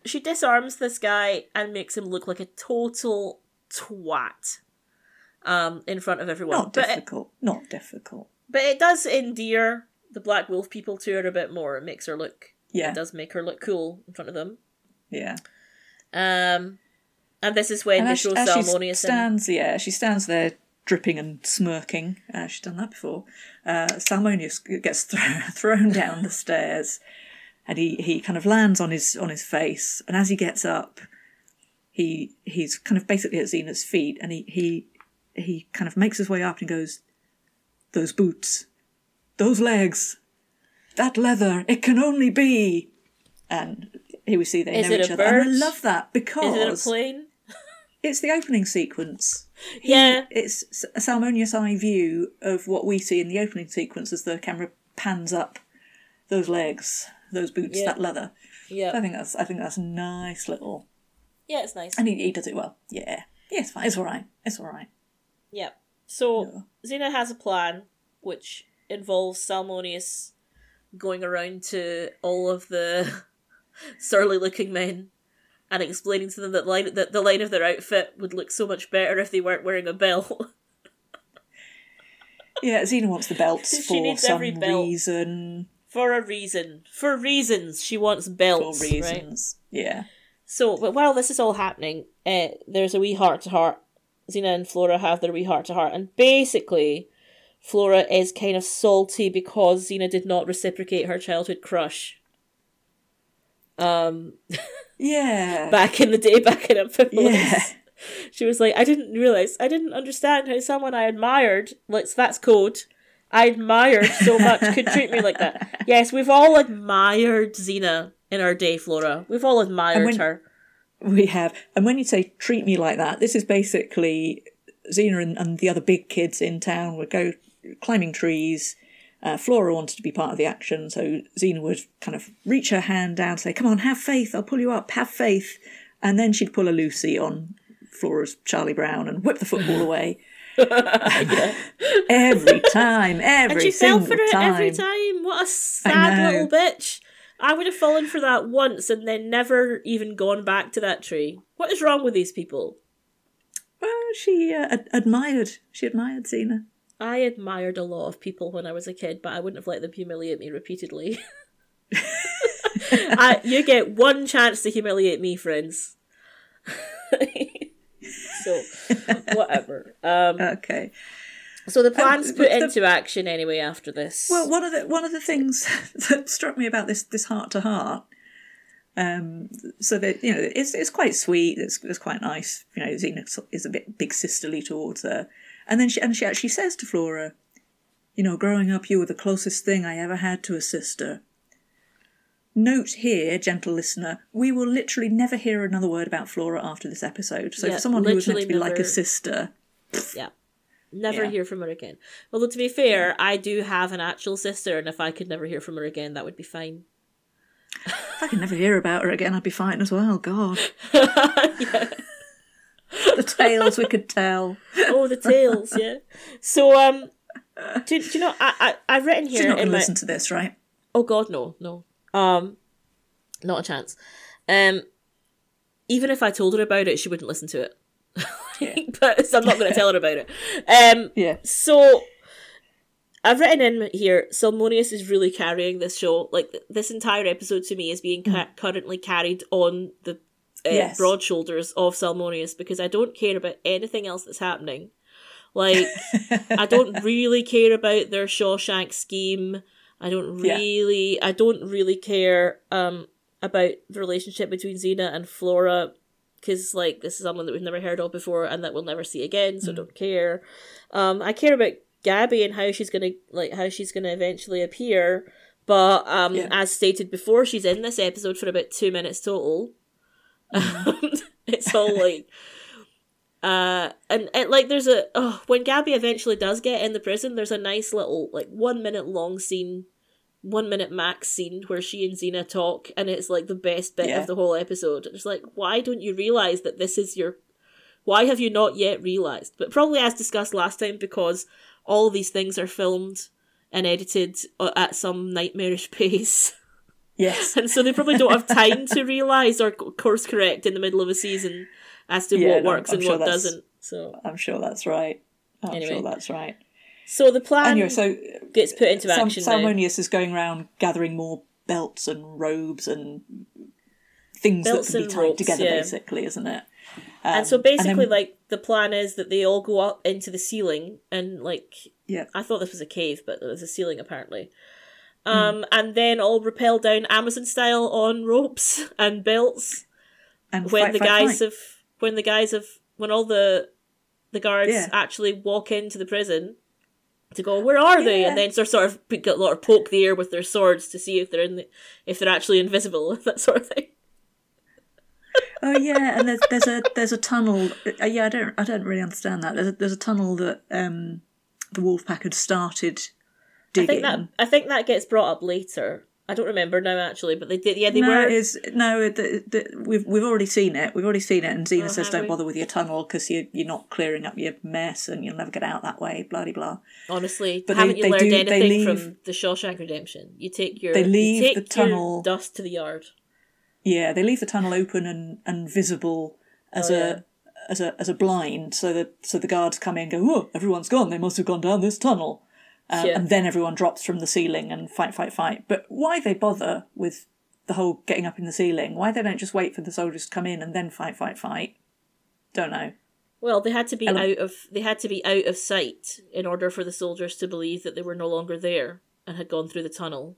she disarms this guy and makes him look like a total twat. Um, in front of everyone, Not but it, difficult. Not difficult. but it does endear the Black Wolf people to her a bit more. It makes her look. Yeah. It does make her look cool in front of them. Yeah. Um, and this is when And as, show as she Salmoneus stands, yeah, she stands there dripping and smirking. Uh, she's done that before. Uh, Salmoneus gets thro- thrown down the stairs, and he, he kind of lands on his on his face. And as he gets up, he he's kind of basically at Xena's feet, and he he he kind of makes his way up and goes, "Those boots, those legs, that leather. It can only be." And here we see they Is know each other, and I love that because Is it a plane? It's the opening sequence. Yeah. It's a Salmoneus eye view of what we see in the opening sequence as the camera pans up those legs, those boots, Yeah. that leather. Yeah, I think that's I think that's nice little, Yeah, it's nice. and he, he does it well. Yeah, yeah, it's fine. It's all right. It's all right. Yeah. So Yeah. Xena has a plan which involves Salmoneus going around to all of the surly looking men and explaining to them that line that the line of their outfit would look so much better if they weren't wearing a belt. Yeah, Xena wants the belts She for needs some every belt. reason. For a reason. For reasons she wants belts. For Right? reasons. Yeah. So, but while this is all happening, uh, there's a wee heart to heart. Xena and Flora have their wee heart to heart, and basically, Flora is kind of salty because Xena did not reciprocate her childhood crush. Um, Yeah. back in the day, back in Amphipolis. Yeah. She was like, I didn't realize, I didn't understand how someone I admired, like, that's code, I admired so much could treat me like that. Yes, we've all admired Xena in our day, Flora. We've all admired when- her. We have. And when you say treat me like that, this is basically Xena and, and the other big kids in town would go climbing trees. Uh, Flora wanted to be part of the action, so Xena would kind of reach her hand down, say, Come on, have faith, I'll pull you up, have faith. And then she'd pull a Lucy on Flora's Charlie Brown and whip the football away. every time, every And she fell for it time. every time. What a sad little bitch. I would have fallen for that once and then never even gone back to that tree. What is wrong with these people? Well, she uh, ad- admired, she admired Xena. I admired a lot of people when I was a kid, but I wouldn't have let them humiliate me repeatedly. I, you get one chance to humiliate me, friends. so, whatever. Um, Okay. so the plan's but put the- into action anyway after this. Well, one of the one of the things that struck me about this this heart to heart, um, so that you know, it's it's quite sweet. It's it's quite nice. You know, Xena is a bit big sisterly towards her, and then she and she actually says to Flora, you know, growing up, you were the closest thing I ever had to a sister. Note here, gentle listener, we will literally never hear another word about Flora after this episode. So Yeah, for someone who was meant to be literally like a sister, Yeah. Never Yeah. hear from her again. Although to be fair, I do have an actual sister, and if I could never hear from her again, that would be fine. if I could never hear about her again, I'd be fine as well. God. yeah. The tales we could tell. oh, the tales, yeah. So, um, do, do you know? I, I I've written here. She's not going in to my. listen to this, right? Oh God, no, no. Um, not a chance. Um, even if I told her about it, she wouldn't listen to it. but so I'm not going to tell her about it. Um, Yeah. so I've written in here, Salmoneus is really carrying this show. Like this entire episode to me is being ca- currently carried on the uh, Yes. broad shoulders of Salmoneus because I don't care about anything else that's happening. Like I don't really care about their Shawshank scheme. I don't Yeah. really I don't really care um about the relationship between Xena and Flora because like this is someone that we've never heard of before and that we'll never see again, Mm. so don't care. Um I care about Gabby and how she's gonna like how she's gonna eventually appear. But um Yeah. as stated before, she's in this episode for about two minutes total. Mm. it's all like uh and, and like there's a oh when Gabby eventually does get in the prison, there's a nice little like one minute long scene, one minute max scene where she and Xena talk, and it's like the best bit Yeah. of the whole episode. It's like why don't you realize that this is your why have you not yet realized? But probably as discussed last time because all these things are filmed and edited uh, at some nightmarish pace. Yes. And so they probably don't have time to realise or course correct in the middle of a season as to Yeah, what no, works I'm and sure what doesn't. So I'm sure that's right. I'm Anyway. sure that's right. so the plan Anyway, so gets put into Sam- action now. Salmoneus is going around gathering more belts and robes and things Belts that can be tied ropes, together, yeah. basically, isn't it? and so Um, basically, then- like the plan is that they all go up into the ceiling and like yeah, I thought this was a cave, but there's a ceiling apparently. Um, and then all rappel down Amazon style on ropes and belts. and when fight, the fight, guys fight. have when the guys have when all the the guards Yeah. actually walk into the prison to go where are they Yeah. and then sort of, sort of pick- lot of poke the air with their swords to see if they're in the, if they're actually invisible that sort of thing Oh yeah, and there's there's a there's a tunnel. Uh, yeah, I don't I don't really understand that. There's a, there's a tunnel that um the Wolfpack had started I think that I think that gets brought up later I don't remember now actually but they did yeah they no, were it is no. The, the, we've we've already seen it. We've already seen it, and Xena Oh, says, "Don't we? bother with your tunnel because you you're not clearing up your mess, and you'll never get out that way." Blah de blah. honestly But haven't you they learned do- anything leave- from the Shawshank Redemption you take your They you leave take the tunnel- dust to the yard Yeah, they leave the tunnel open and, and visible as Oh, a yeah. as a as a blind, so that so the guards come in and go, "Oh, everyone's gone. They must have gone down this tunnel." Um, Yeah. And then everyone drops from the ceiling and fight, fight, fight. But why they bother with the whole getting up in the ceiling? Why they don't just wait for the soldiers to come in and then fight, fight, fight? Don't know. Well, they had to be out of they had to be out of sight in order for the soldiers to believe that they were no longer there and had gone through the tunnel.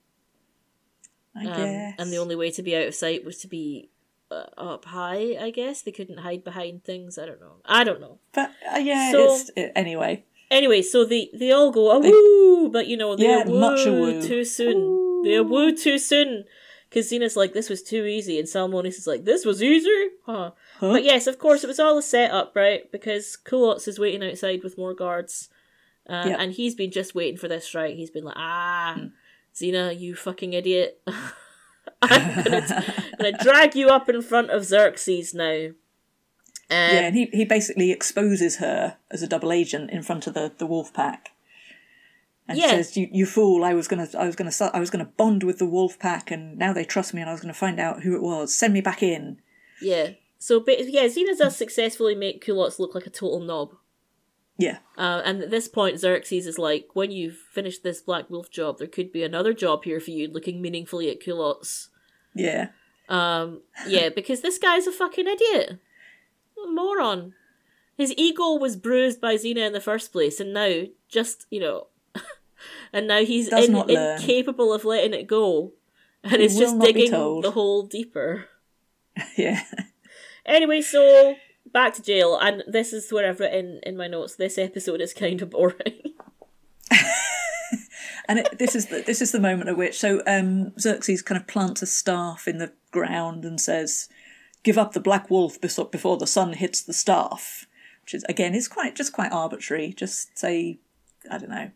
I Um, guess. and the only way to be out of sight was to be uh, up high. I guess they couldn't hide behind things. I don't know. I don't know. But uh, yeah, So- it's it, anyway. Anyway, so they they all go a woo, but you know they Yeah, woo much a woo. too soon. They're woo too soon. Because Xena's like, this was too easy, and Salmoneus is like, this was easy? Huh. Huh? But yes, of course, it was all a setup, right? Because Kulots is waiting outside with more guards. Uh, Yeah. And he's been just waiting for this, right? He's been like, ah, Hmm. Xena, you fucking idiot. I'm gonna, gonna drag you up in front of Xerxes now. Um, yeah, and he, he basically exposes her as a double agent in front of the, the wolf pack. And Yeah. says, "You you fool! I was gonna I was gonna I was gonna bond with the wolf pack, and now they trust me, and I was gonna find out who it was. Send me back in." Yeah. So, but yeah, Xena does successfully make Kulots look like a total knob. Yeah, Uh, and at this point, Xerxes is like, when you've finished this Black Wolf job, there could be another job here for you, looking meaningfully at Kulots. yeah, Um, yeah, because this guy's a fucking idiot. Moron. His ego was bruised by Xena in the first place, and now, just, you know, and now he's in, incapable of letting it go. And He it's just digging the hole deeper. yeah. Anyway, so back to jail, and this is where I've written in my notes. This episode is kind of boring. And it, this is the, this is the moment at which so um, Xerxes kind of plants a staff in the ground and says, "Give up the black wolf before the sun hits the staff," which is again is quite just quite arbitrary. Just say, I don't know.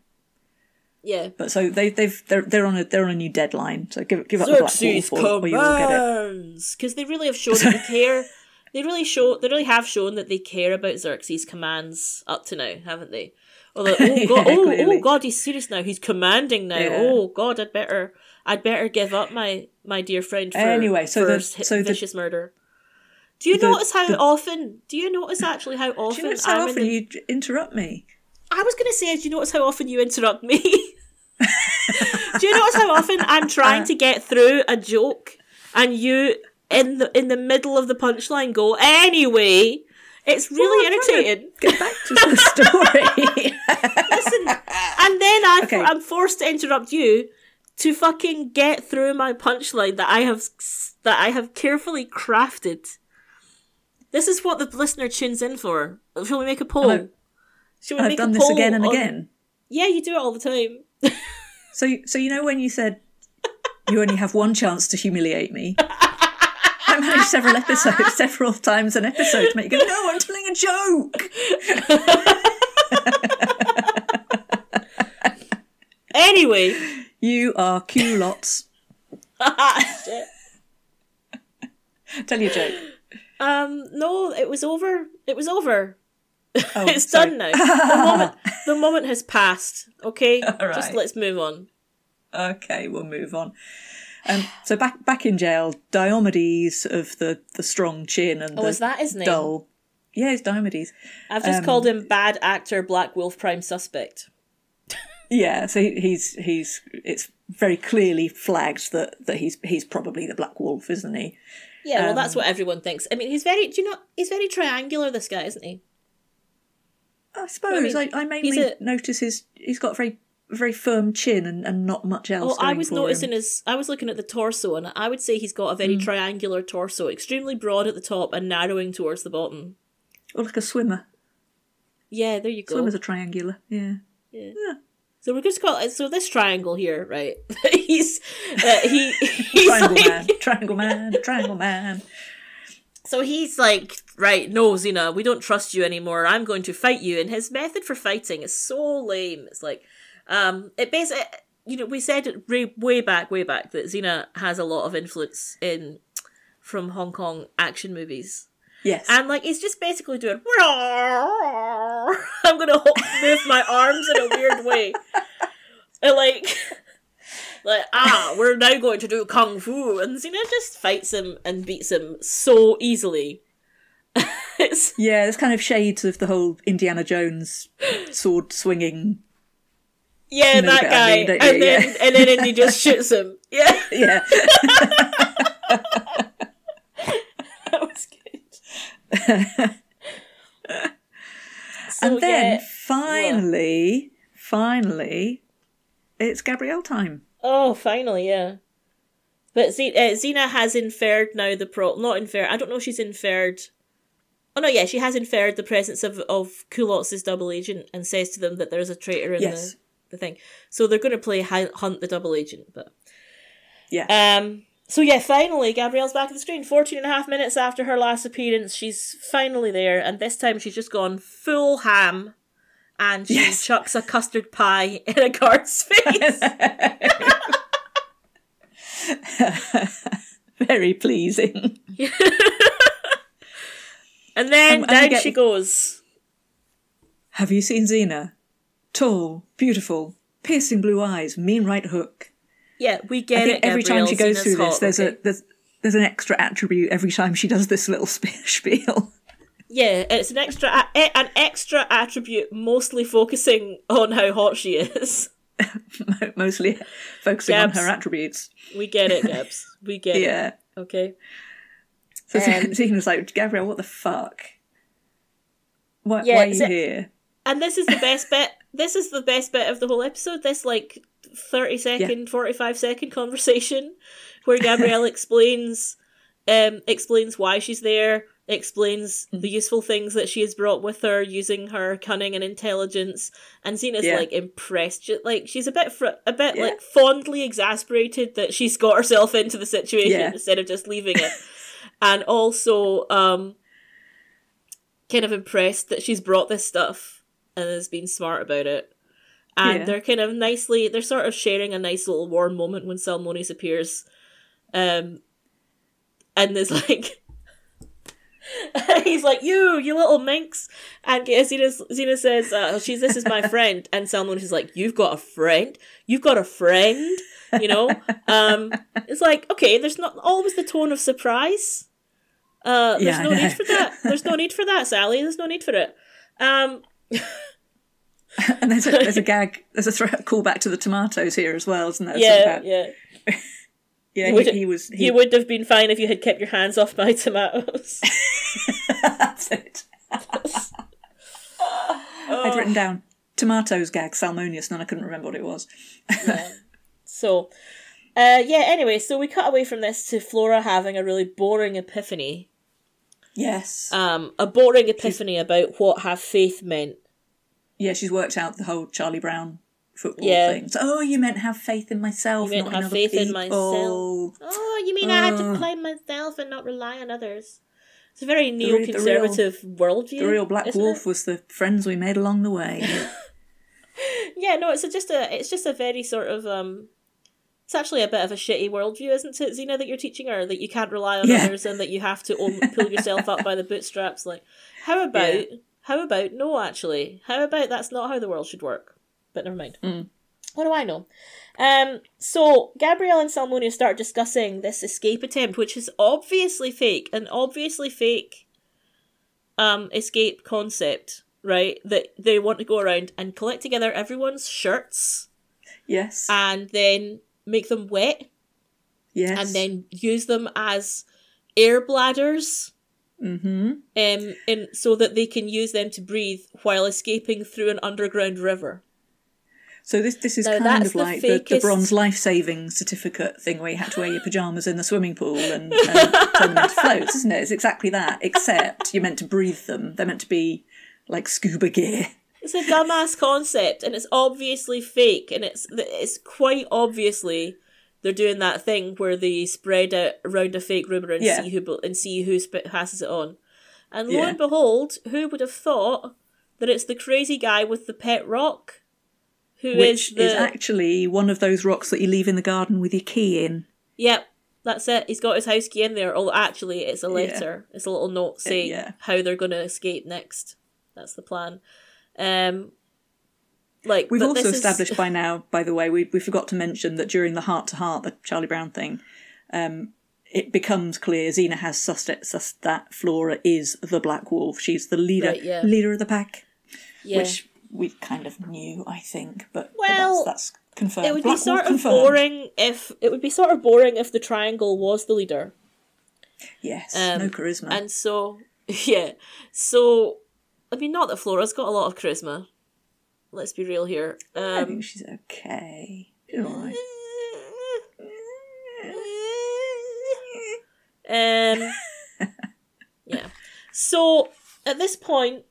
yeah. But so they they've they're they're on a they're on a new deadline. So give give up the black wolf or, or you will get it. because they really have shown that they care. They really show. They really have shown that they care about Xerxes' commands up to now, haven't they? Although, oh Yeah, god, oh, oh god, he's serious now. He's commanding now. Yeah. Oh god, I'd better, I'd better give up my my dear friend for Anyway, so the- so the- vicious murder. Do you the- notice how the- often? Do you notice actually how Do often you notice how I'm often you interrupt me? I was going to say, do you notice how often you interrupt me? do you notice how often I'm trying uh. to get through a joke and you in the in the middle of the punchline go anyway? It's really to irritating. Get back to the story. Listen, and then I Okay. I'm forced to interrupt you to fucking get through my punchline that I have that I have carefully crafted. This is what the listener tunes in for. Shall we make a poll? I've- Shall we I've make done a this again and on- again. Yeah, you do it all the time. So, so you know when you said you only have one chance to humiliate me. I managed several episodes, several times an episode to make you go, no, I'm telling a joke. Anyway, You are culottes. Tell you a joke. Um, no, it was over. It was over. Oh, it's sorry. done now. The moment, the moment has passed. Okay, just let's move on. Okay, we'll move on. Um, so back back in jail, Diomedes of the, the strong chin and Oh, the is that his name? dull. Yeah, it's Diomedes. I've just Um, called him bad actor, Black Wolf Prime Suspect. Yeah, so he, he's he's it's very clearly flagged that, that he's he's probably the Black Wolf, isn't he? Yeah, well, Um, that's what everyone thinks. I mean, he's very. Do you know? He's very triangular. This guy, isn't he? I suppose I, mean, I, mainly a- notice his he's got a very very firm chin and, and not much else. Oh, I was noticing him. his. I was looking at the torso, and I would say he's got a very triangular torso, extremely broad at the top and narrowing towards the bottom. or like a swimmer. Yeah, there you go. Swimmers are triangular. Yeah. Yeah. So we're just going to call it so this triangle here, right? he's uh, he he's Triangle like, man, triangle man, triangle man. so he's like right, no, Xena, we don't trust you anymore. I'm going to fight you. And his method for fighting is so lame. It's like, um, it basically, you know, we said it way, way back, way back that Xena has a lot of influence in from Hong Kong action movies. Yes. And like he's just basically doing I'm gonna move my arms in a weird way. And like like ah, we're now going to do kung fu and Xena just fights him and beats him so easily. it's yeah, there's kind of shades of the whole Indiana Jones sword swinging. yeah, that bit I guy. mean, and you? then Yeah. and then he just shoots him. Yeah, Yeah. that was good. So, and then yeah. finally, finally, it's Gabrielle time. Oh, finally, yeah. But Z- uh, Xena has inferred now the pro. Not inferred. I don't know if she's inferred. Oh no, yeah, she has inferred the presence of of Kulotz's double agent and says to them that there's a traitor in Yes. the the thing. So they're going to play hunt the double agent. But Yeah. um, so yeah, finally Gabrielle's back on the screen. 14 and a half minutes after her last appearance, she's finally there, and this time she's just gone full ham. And she Yes. chucks a custard pie in a guard's face. Very pleasing. And then Um, down get- she goes. Have you seen Xena? Tall, beautiful, piercing blue eyes, mean right hook. Yeah, we get I think it. every time she goes through this, there's okay? a there's there's an extra attribute every time she does this little sp- spiel. yeah, it's an extra a- an extra attribute, mostly focusing on how hot she is. Mostly focusing Gabs. on her attributes. We get it, Gabs. We get it. Yeah. Okay. So Um, like, Gabrielle, what the fuck? Why, Yeah, why are you so- here? And this is the best bit. This is the best bit of the whole episode. This like 30 second, 45 second conversation where Gabrielle explains um explains why she's there, explains Mm. the useful things that she has brought with her using her cunning and intelligence. And Xena's Yeah. like impressed. Like she's a bit fr- a bit Yeah. like fondly exasperated that she's got herself into the situation Yeah. instead of just leaving it. and also um kind of impressed that she's brought this stuff and has been smart about it. And Yeah. they're kind of nicely, they're sort of sharing a nice little warm moment when Salmoneus appears. Um, and there's like, he's like, "You, you little minx," and Xena, Xena says, uh, "She's this is my friend," and Salmoneus like, "You've got a friend? You've got a friend?" You know, um, it's like okay, there's not always the tone of surprise. Uh, there's Yeah, no I need for that. There's no need for that, Sally. There's no need for it. Um, and there's a, there's a gag, there's a threat callback to the tomatoes here as well, isn't there? yeah, yeah. yeah. He, he was. He, You would have been fine if you had kept your hands off my tomatoes. that's it. Oh. I'd written down tomatoes gag Salmoneus, and then I couldn't remember what it was. So, uh, yeah, anyway, so we cut away from this to Flora having a really boring epiphany. Yes. Um, a boring epiphany about what have faith meant. Yeah, she's worked out the whole Charlie Brown football Yeah. thing. So, oh, you meant have faith in myself, You meant not have in other faith in myself. Oh, you mean I had to Ugh. play myself and not rely on others? It's a very re- the real- worldview. The real Black Wolf it? was the friends we made along the way. Yeah, no, it's a, just a it's just a very sort of um. It's actually a bit of a shitty worldview, isn't it, Xena, that you're teaching her that you can't rely on Yeah. others and that you have to own, pull yourself up by the bootstraps. Like, how about how about no? Actually, how about that's not how the world should work? But never mind. Mm. What do I know? Um, so Gabrielle and Salmoneus start discussing this escape attempt, which is obviously fake, an obviously fake um escape concept, right? That they want to go around and collect together everyone's shirts yes. and then make them wet yes. and then use them as air bladders Mm-hmm. um in so that they can use them to breathe while escaping through an underground river. So this this is Now, kind of the like the, the bronze life saving certificate thing where you had to wear your pajamas in the swimming pool and, and turn them into floats, isn't it? It's exactly that, except you're meant to breathe them. They're meant to be like scuba gear. It's a dumbass concept, and it's obviously fake, and it's it's quite obviously they're doing that thing where they spread it around a fake rumor and Yeah. see who and see who sp- passes it on. And lo and behold, who would have thought that it's the crazy guy with the pet rock, who is Which the is actually one of those rocks that you leave in the garden with your key in. Yep, that's it. He's got his house key in there. Although actually, it's a Yeah. letter. It's a little note saying yeah. how they're going to escape next. That's the plan. Um, like We've also this is- established by now, by the way, we, we forgot to mention that during the heart to heart, the Charlie Brown thing, um, it becomes clear Xena has sussed, it, sussed that Flora is the Black Wolf. She's the leader Right, yeah. leader of the pack, yeah. which we kind of knew, I think, but, but Well, that's, that's confirmed. it would Black be sort Wolf of confirmed. boring if it would be sort of boring if the triangle was the leader, Yes, Um, no charisma. and so yeah, so I mean, not that Flora's got a lot of charisma. Let's be real here. I Um, think she's okay. She's alright. Um, yeah. So at this point,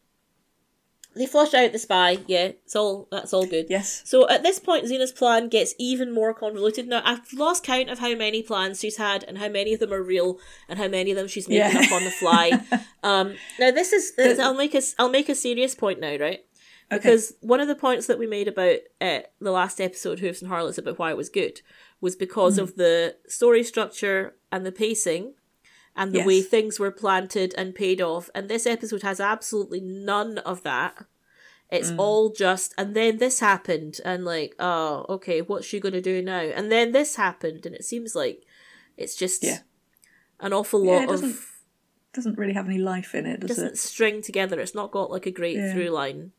they flush out the spy. Yeah, it's all that's all good. Yes. So at this point, Xena's plan gets even more convoluted. Now I've lost count of how many plans she's had and how many of them are real and how many of them she's making Yeah. up on the fly. um, now this is I'll make a I'll make a serious point now, right? Okay. Because one of the points that we made about uh, the last episode, Hooves and Harlots, about why it was good, was because Hmm. of the story structure and the pacing and the way things were planted and paid off. And this episode has absolutely none of that. It's Hmm. all just, and then this happened, and like, oh, okay, what's she going to do now? And then this happened, and it seems like it's just Yeah. an awful lot it doesn't of doesn't really have any life in it, does it doesn't it? string together. It's not got like a great Yeah. through line.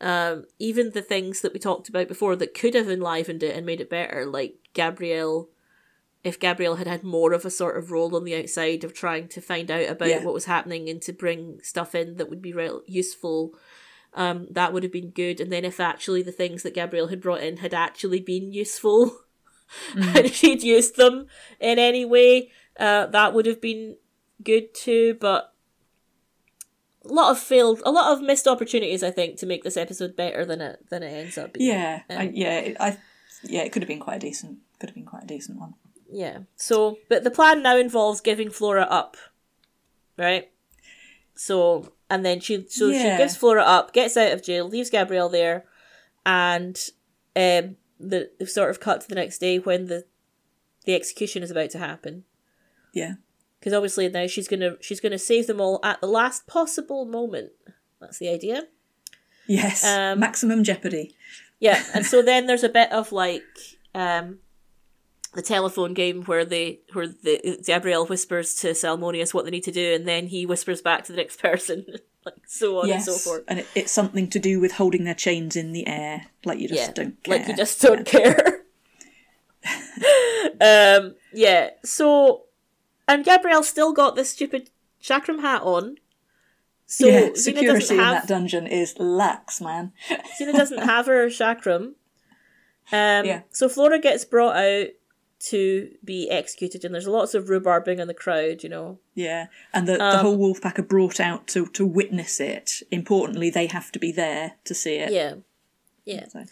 Um, even the things that we talked about before that could have enlivened it and made it better, like Gabrielle, if Gabrielle had had more of a sort of role on the outside of trying to find out about Yeah. what was happening and to bring stuff in that would be real useful, um, that would have been good. And then if actually the things that Gabrielle had brought in had actually been useful, and she'd used them in any way, uh, that would have been good too. But a lot of failed, a lot of missed opportunities, I think, to make this episode better than it than it ends up being. Yeah, I, Um, yeah, it, I, yeah. It could have been quite a decent. Could have been quite a decent one. Yeah. So, but the plan now involves giving Flora up, right? So, and then she, so Yeah. she gives Flora up, gets out of jail, leaves Gabrielle there, and um, the sort of cut to the next day when the the execution is about to happen. Yeah, because obviously now she's gonna she's gonna save them all at the last possible moment. That's the idea. Yes, Um, maximum jeopardy. Yeah, and so then there's a bit of like um, the telephone game where they where the Gabrielle whispers to Salmoneus what they need to do, and then he whispers back to the next person, like so on yes, and so forth. and it, it's something to do with holding their chains in the air, like you just yeah, don't care. like you just don't care. um, yeah. So, and Gabrielle still got this stupid chakram hat on. So yeah, Xena security doesn't in that dungeon is lax, man. Xena doesn't have her chakram. Um, Yeah. So Flora gets brought out to be executed, and there's lots of rhubarbing in the crowd, you know. Yeah, and the, Um, the whole wolf pack are brought out to, to witness it. Importantly, they have to be there to see it. Yeah. Yeah. So-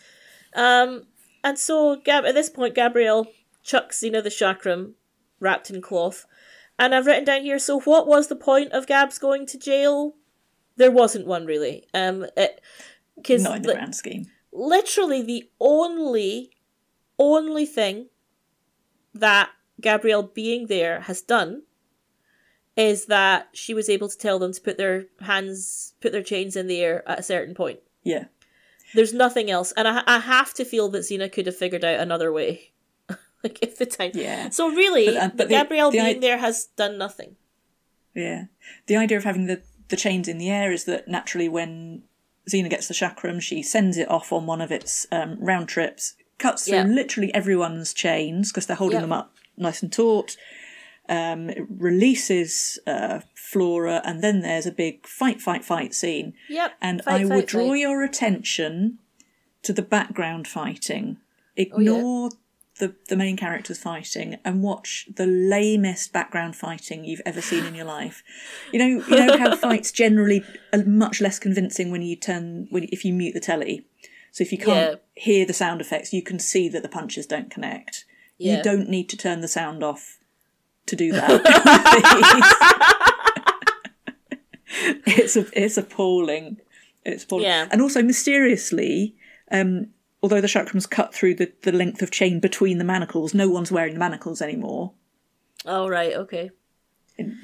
Um, and so Gab- at this point, Gabrielle chucks Xena the chakram wrapped in cloth. And I've written down here, so what was the point of Gabs going to jail? There wasn't one, really. Um, Because Not in the grand scheme. literally the only only thing that Gabrielle being there has done is that she was able to tell them to put their hands put their chains in the air at a certain point. Yeah. There's nothing else and I, I have to feel that Xena could have figured out another way. like if the time Yeah. So really But, uh, but Gabrielle the being i- there has done nothing. Yeah. The idea of having the, the chains in the air is that naturally when Xena gets the chakram, she sends it off on one of its um, round trips, cuts through Yeah. literally everyone's chains because they're holding Yeah. them up nice and taut. Um, it releases uh, Flora, and then there's a big fight, fight, fight scene. Yep. And Fight, I would fight, draw fight. your attention to the background fighting. Oh, Ignore the, the main characters fighting and watch the lamest background fighting you've ever seen in your life. You know, you know how fights generally are much less convincing when you turn when if you mute the telly. So if you can't hear the sound effects, you can see that the punches don't connect. Yeah. You don't need to turn the sound off to do that. it's a, it's appalling. It's appalling. Yeah. And also mysteriously, um, although the chakram's cut through the, the length of chain between the manacles, no one's wearing the manacles anymore. Oh right, okay.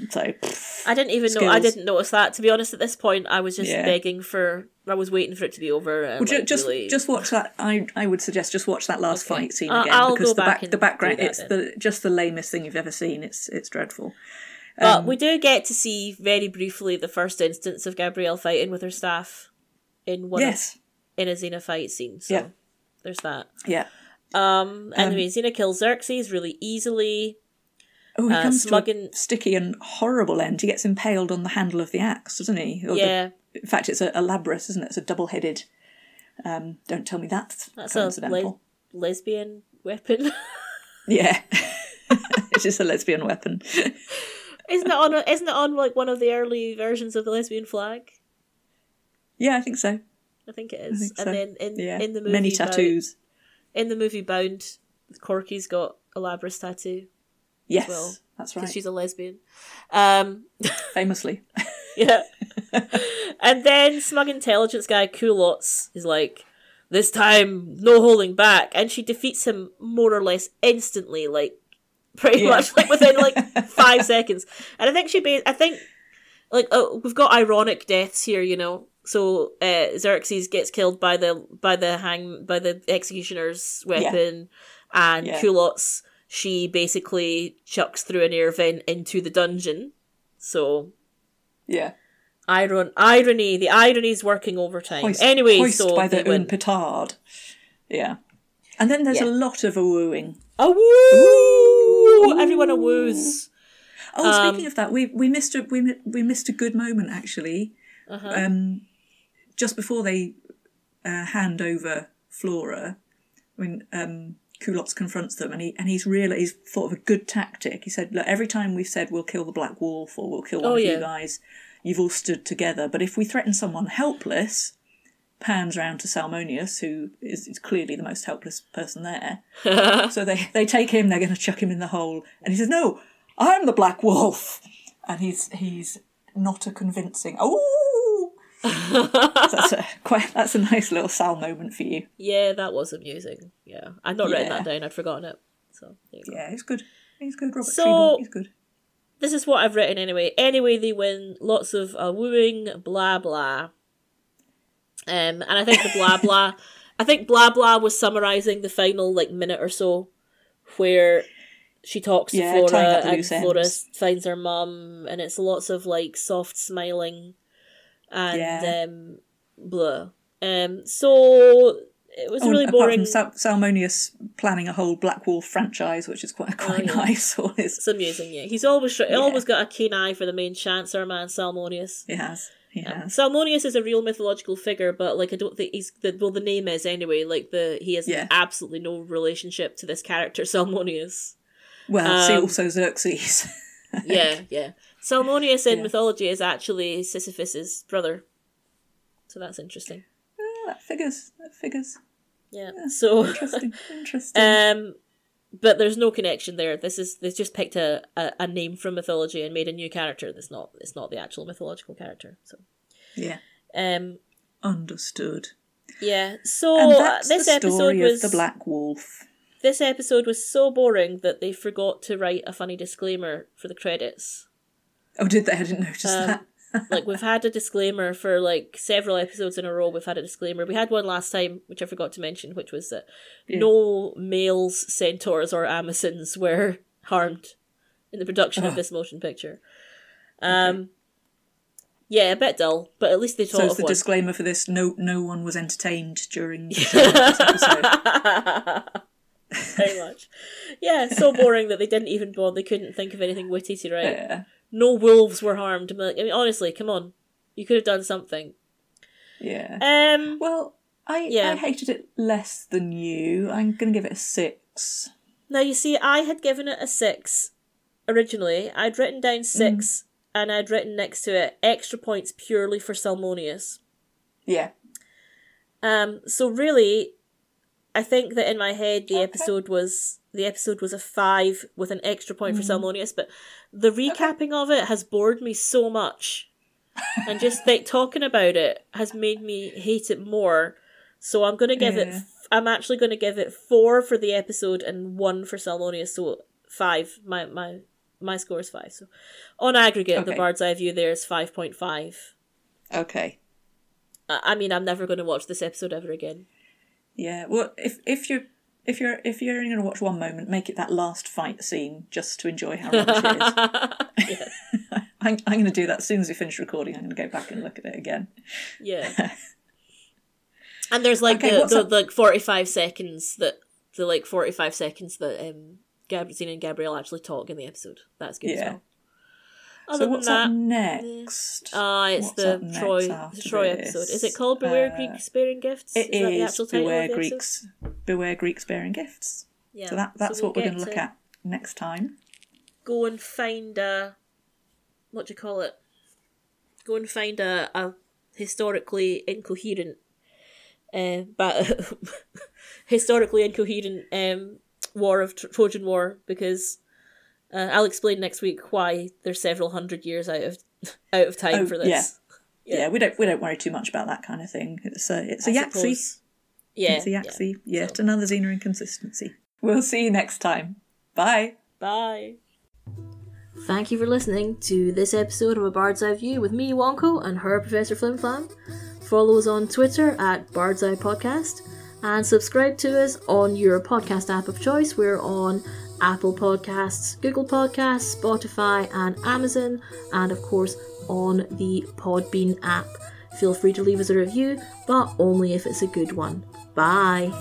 So pff, I didn't even know. I didn't notice that. To be honest, at this point, I was just Yeah. begging for. I was waiting for it to be over. And, well, like, just really- just watch that. I I would suggest just watch that last Okay. fight scene again I'll because the back back the background it's then. the just the lamest thing you've ever seen. It's it's dreadful. But Um, we do get to see very briefly the first instance of Gabrielle fighting with her staff in one yes. in a Xena fight scene. So Yeah. There's that. Yeah. Um. Anyway, Xena kills Xerxes really easily. Oh, he Uh, comes to a sticky and horrible end. He gets impaled on the handle of the axe, doesn't he? Or the- yeah, in fact, it's a, a labrys, isn't it? It's a double-headed. Um, don't tell me that's, that's a le- lesbian weapon. Yeah, it's just a lesbian weapon. isn't it on? Isn't it on like one of the early versions of the lesbian flag? yeah, I think so. I think it is. think and so. then in Yeah, in the movie many Bound- tattoos. in the movie Bound, Corky's got a Labrys tattoo Yes, well, that's because right. she's a lesbian. Um, Famously, yeah. and then smug intelligence guy Culots is like, this time no holding back, and she defeats him more or less instantly, like pretty Yeah. much like within like five seconds. And I think she, ba- I think, like oh, we've got ironic deaths here, you know. So uh, Xerxes gets killed by the by the hang by the executioner's weapon, and Yeah. Culots she basically chucks through an air vent into the dungeon. So yeah. Iron irony, the irony's working overtime. Hoist, anyway, hoist so by the own petard. Yeah, and then there's Yeah. a lot of a wooing. A woo! Everyone a woos. Oh, Um, speaking of that, we we missed a we we missed a good moment actually. Uh-huh. Um, just before they uh, hand over Flora, when um, Kulots confronts them, and he and he's real he's thought of a good tactic. He said, "Look, every time we've said we'll kill the Black Wolf or we'll kill one Oh, of yeah. you guys, you've all stood together. But if we threaten someone helpless." Pans round to Salmoneus, who is, is clearly the most helpless person there. so they, they take him, they're going to chuck him in the hole, and he says, "No, I'm the Black Wolf," and he's he's not a convincing. Oh, that's a quite that's a nice little Sal moment for you. Yeah, that was amusing. Yeah, I'd not written that down. I'd forgotten it. So there you go. Yeah, it's good. He's good. Robert So- he's good. this is what I've written anyway. Anyway, they win lots of uh, wooing, blah blah. Um, and I think the blah blah, I think blah blah was summarizing the final like minute or so, where she talks Yeah, to Flora and Flora ends. finds her mum, and it's lots of like soft smiling, and Yeah. um, blah. Um, so it was Oh, really apart boring. from Sal- Salmoneus planning a whole Black Wolf franchise, which is quite quite yeah. nice. All his, It's amusing, yeah. He's always Yeah. always got a keen eye for the main chance, chancer man, Salmoneus. he has, he Um, has. Salmoneus is a real mythological figure, but like I don't think he's the well the name is anyway. Like the he has Yeah. absolutely no relationship to this character Salmoneus. Well, see um, also Xerxes. yeah, yeah. Salmoneus in Yeah. mythology is actually Sisyphus's brother, so that's interesting. Oh, that figures. That figures. Yeah. So Interesting. Interesting. um, but there's no connection there. This is they've just picked a, a, a name from mythology and made a new character. That's not it's not the actual mythological character. So yeah. um, Understood. yeah. So and uh, that's this the episode was of the Black Wolf. this episode was so boring that they forgot to write a funny disclaimer for the credits. Oh, did they? I didn't notice Um, that. like we've had a disclaimer for like several episodes in a row. We've had a disclaimer. We had one last time, which I forgot to mention, which was that Yeah. no males, centaurs, or amazons were harmed in the production of this motion picture. Um, yeah, a bit dull, but at least they So it's of the one. disclaimer for this: no, no one was entertained during this episode. Very much. Yeah, so boring that they didn't even bother. They couldn't think of anything witty to write. Yeah, No wolves were harmed. I mean, honestly, come on, you could have done something. yeah. Um, Well, I Yeah. I hated it less than you. I'm gonna give it a six. now you see, I had given it a six originally. I'd written down six, and I'd written next to it extra points purely for Salmoneus. Yeah. Um, so really, I think that in my head the Okay. episode was the episode was a five with an extra point for Mm-hmm. Salmoneus, but the recapping of it has bored me so much, and just like talking about it has made me hate it more. So I'm gonna give it. I'm actually gonna give it four for the episode and one for Salmoneus. So five. My my my score is five. So on aggregate, the Okay. bird's eye view there is five point five. Okay. I I mean, I'm never going to watch this episode ever again. Yeah. Well, if if you if you're if you're only going to watch one moment, make it that last fight scene just to enjoy how rubbish it is. I'm, I'm going to do that as soon as we finish recording. I'm going to go back and look at it again. Yeah. And there's like Okay, the, the like 45 seconds that the like 45 seconds that um Gabrielle and Gabrielle actually talk in the episode. That's good as Yeah. well. Other so what's than up next? ah, it's What's the Troy the Troy this? episode. Is it called Beware Uh, Greek Sparing Gifts? It is that the is actual title Beware? Greeks. Beware Greeks bearing gifts. Yeah. So that that's we'll what we're going to look at next time. Go and find a what do you call it? Go and find a, a historically incoherent uh, but historically incoherent um, war of Tro- Trojan War because uh, I'll explain next week why there's several hundred years out of out of time Oh, for this. yeah. Yeah. Yeah. we don't we don't worry too much about that kind of thing. It's a it's a I yaxi. suppose. Yeah, it's a yeah. yaxi. Yet So- another Xena inconsistency. We'll see you next time. Bye. Bye. Thank you for listening to this episode of A Bird's Eye View with me, Wonko, and her, Professor Flimflam. Follow us on Twitter at Bird's Eye Podcast and subscribe to us on your podcast app of choice. We're on Apple Podcasts, Google Podcasts, Spotify, and Amazon, and of course on the Podbean app. Feel free to leave us a review, but only if it's a good one. Bye.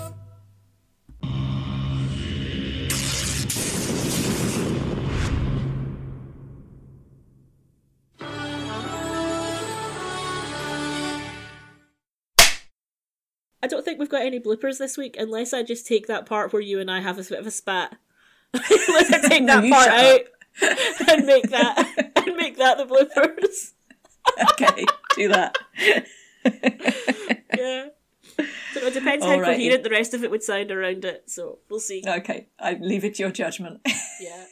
I don't think we've got any bloopers this week unless I just take that part where you and I have a bit of a spat. I take that part out and make that and make that the bloopers. okay, do that. Yeah. So it depends how coherent the rest of it would sound around it, so we'll see. okay, I leave it to your judgment. Yeah.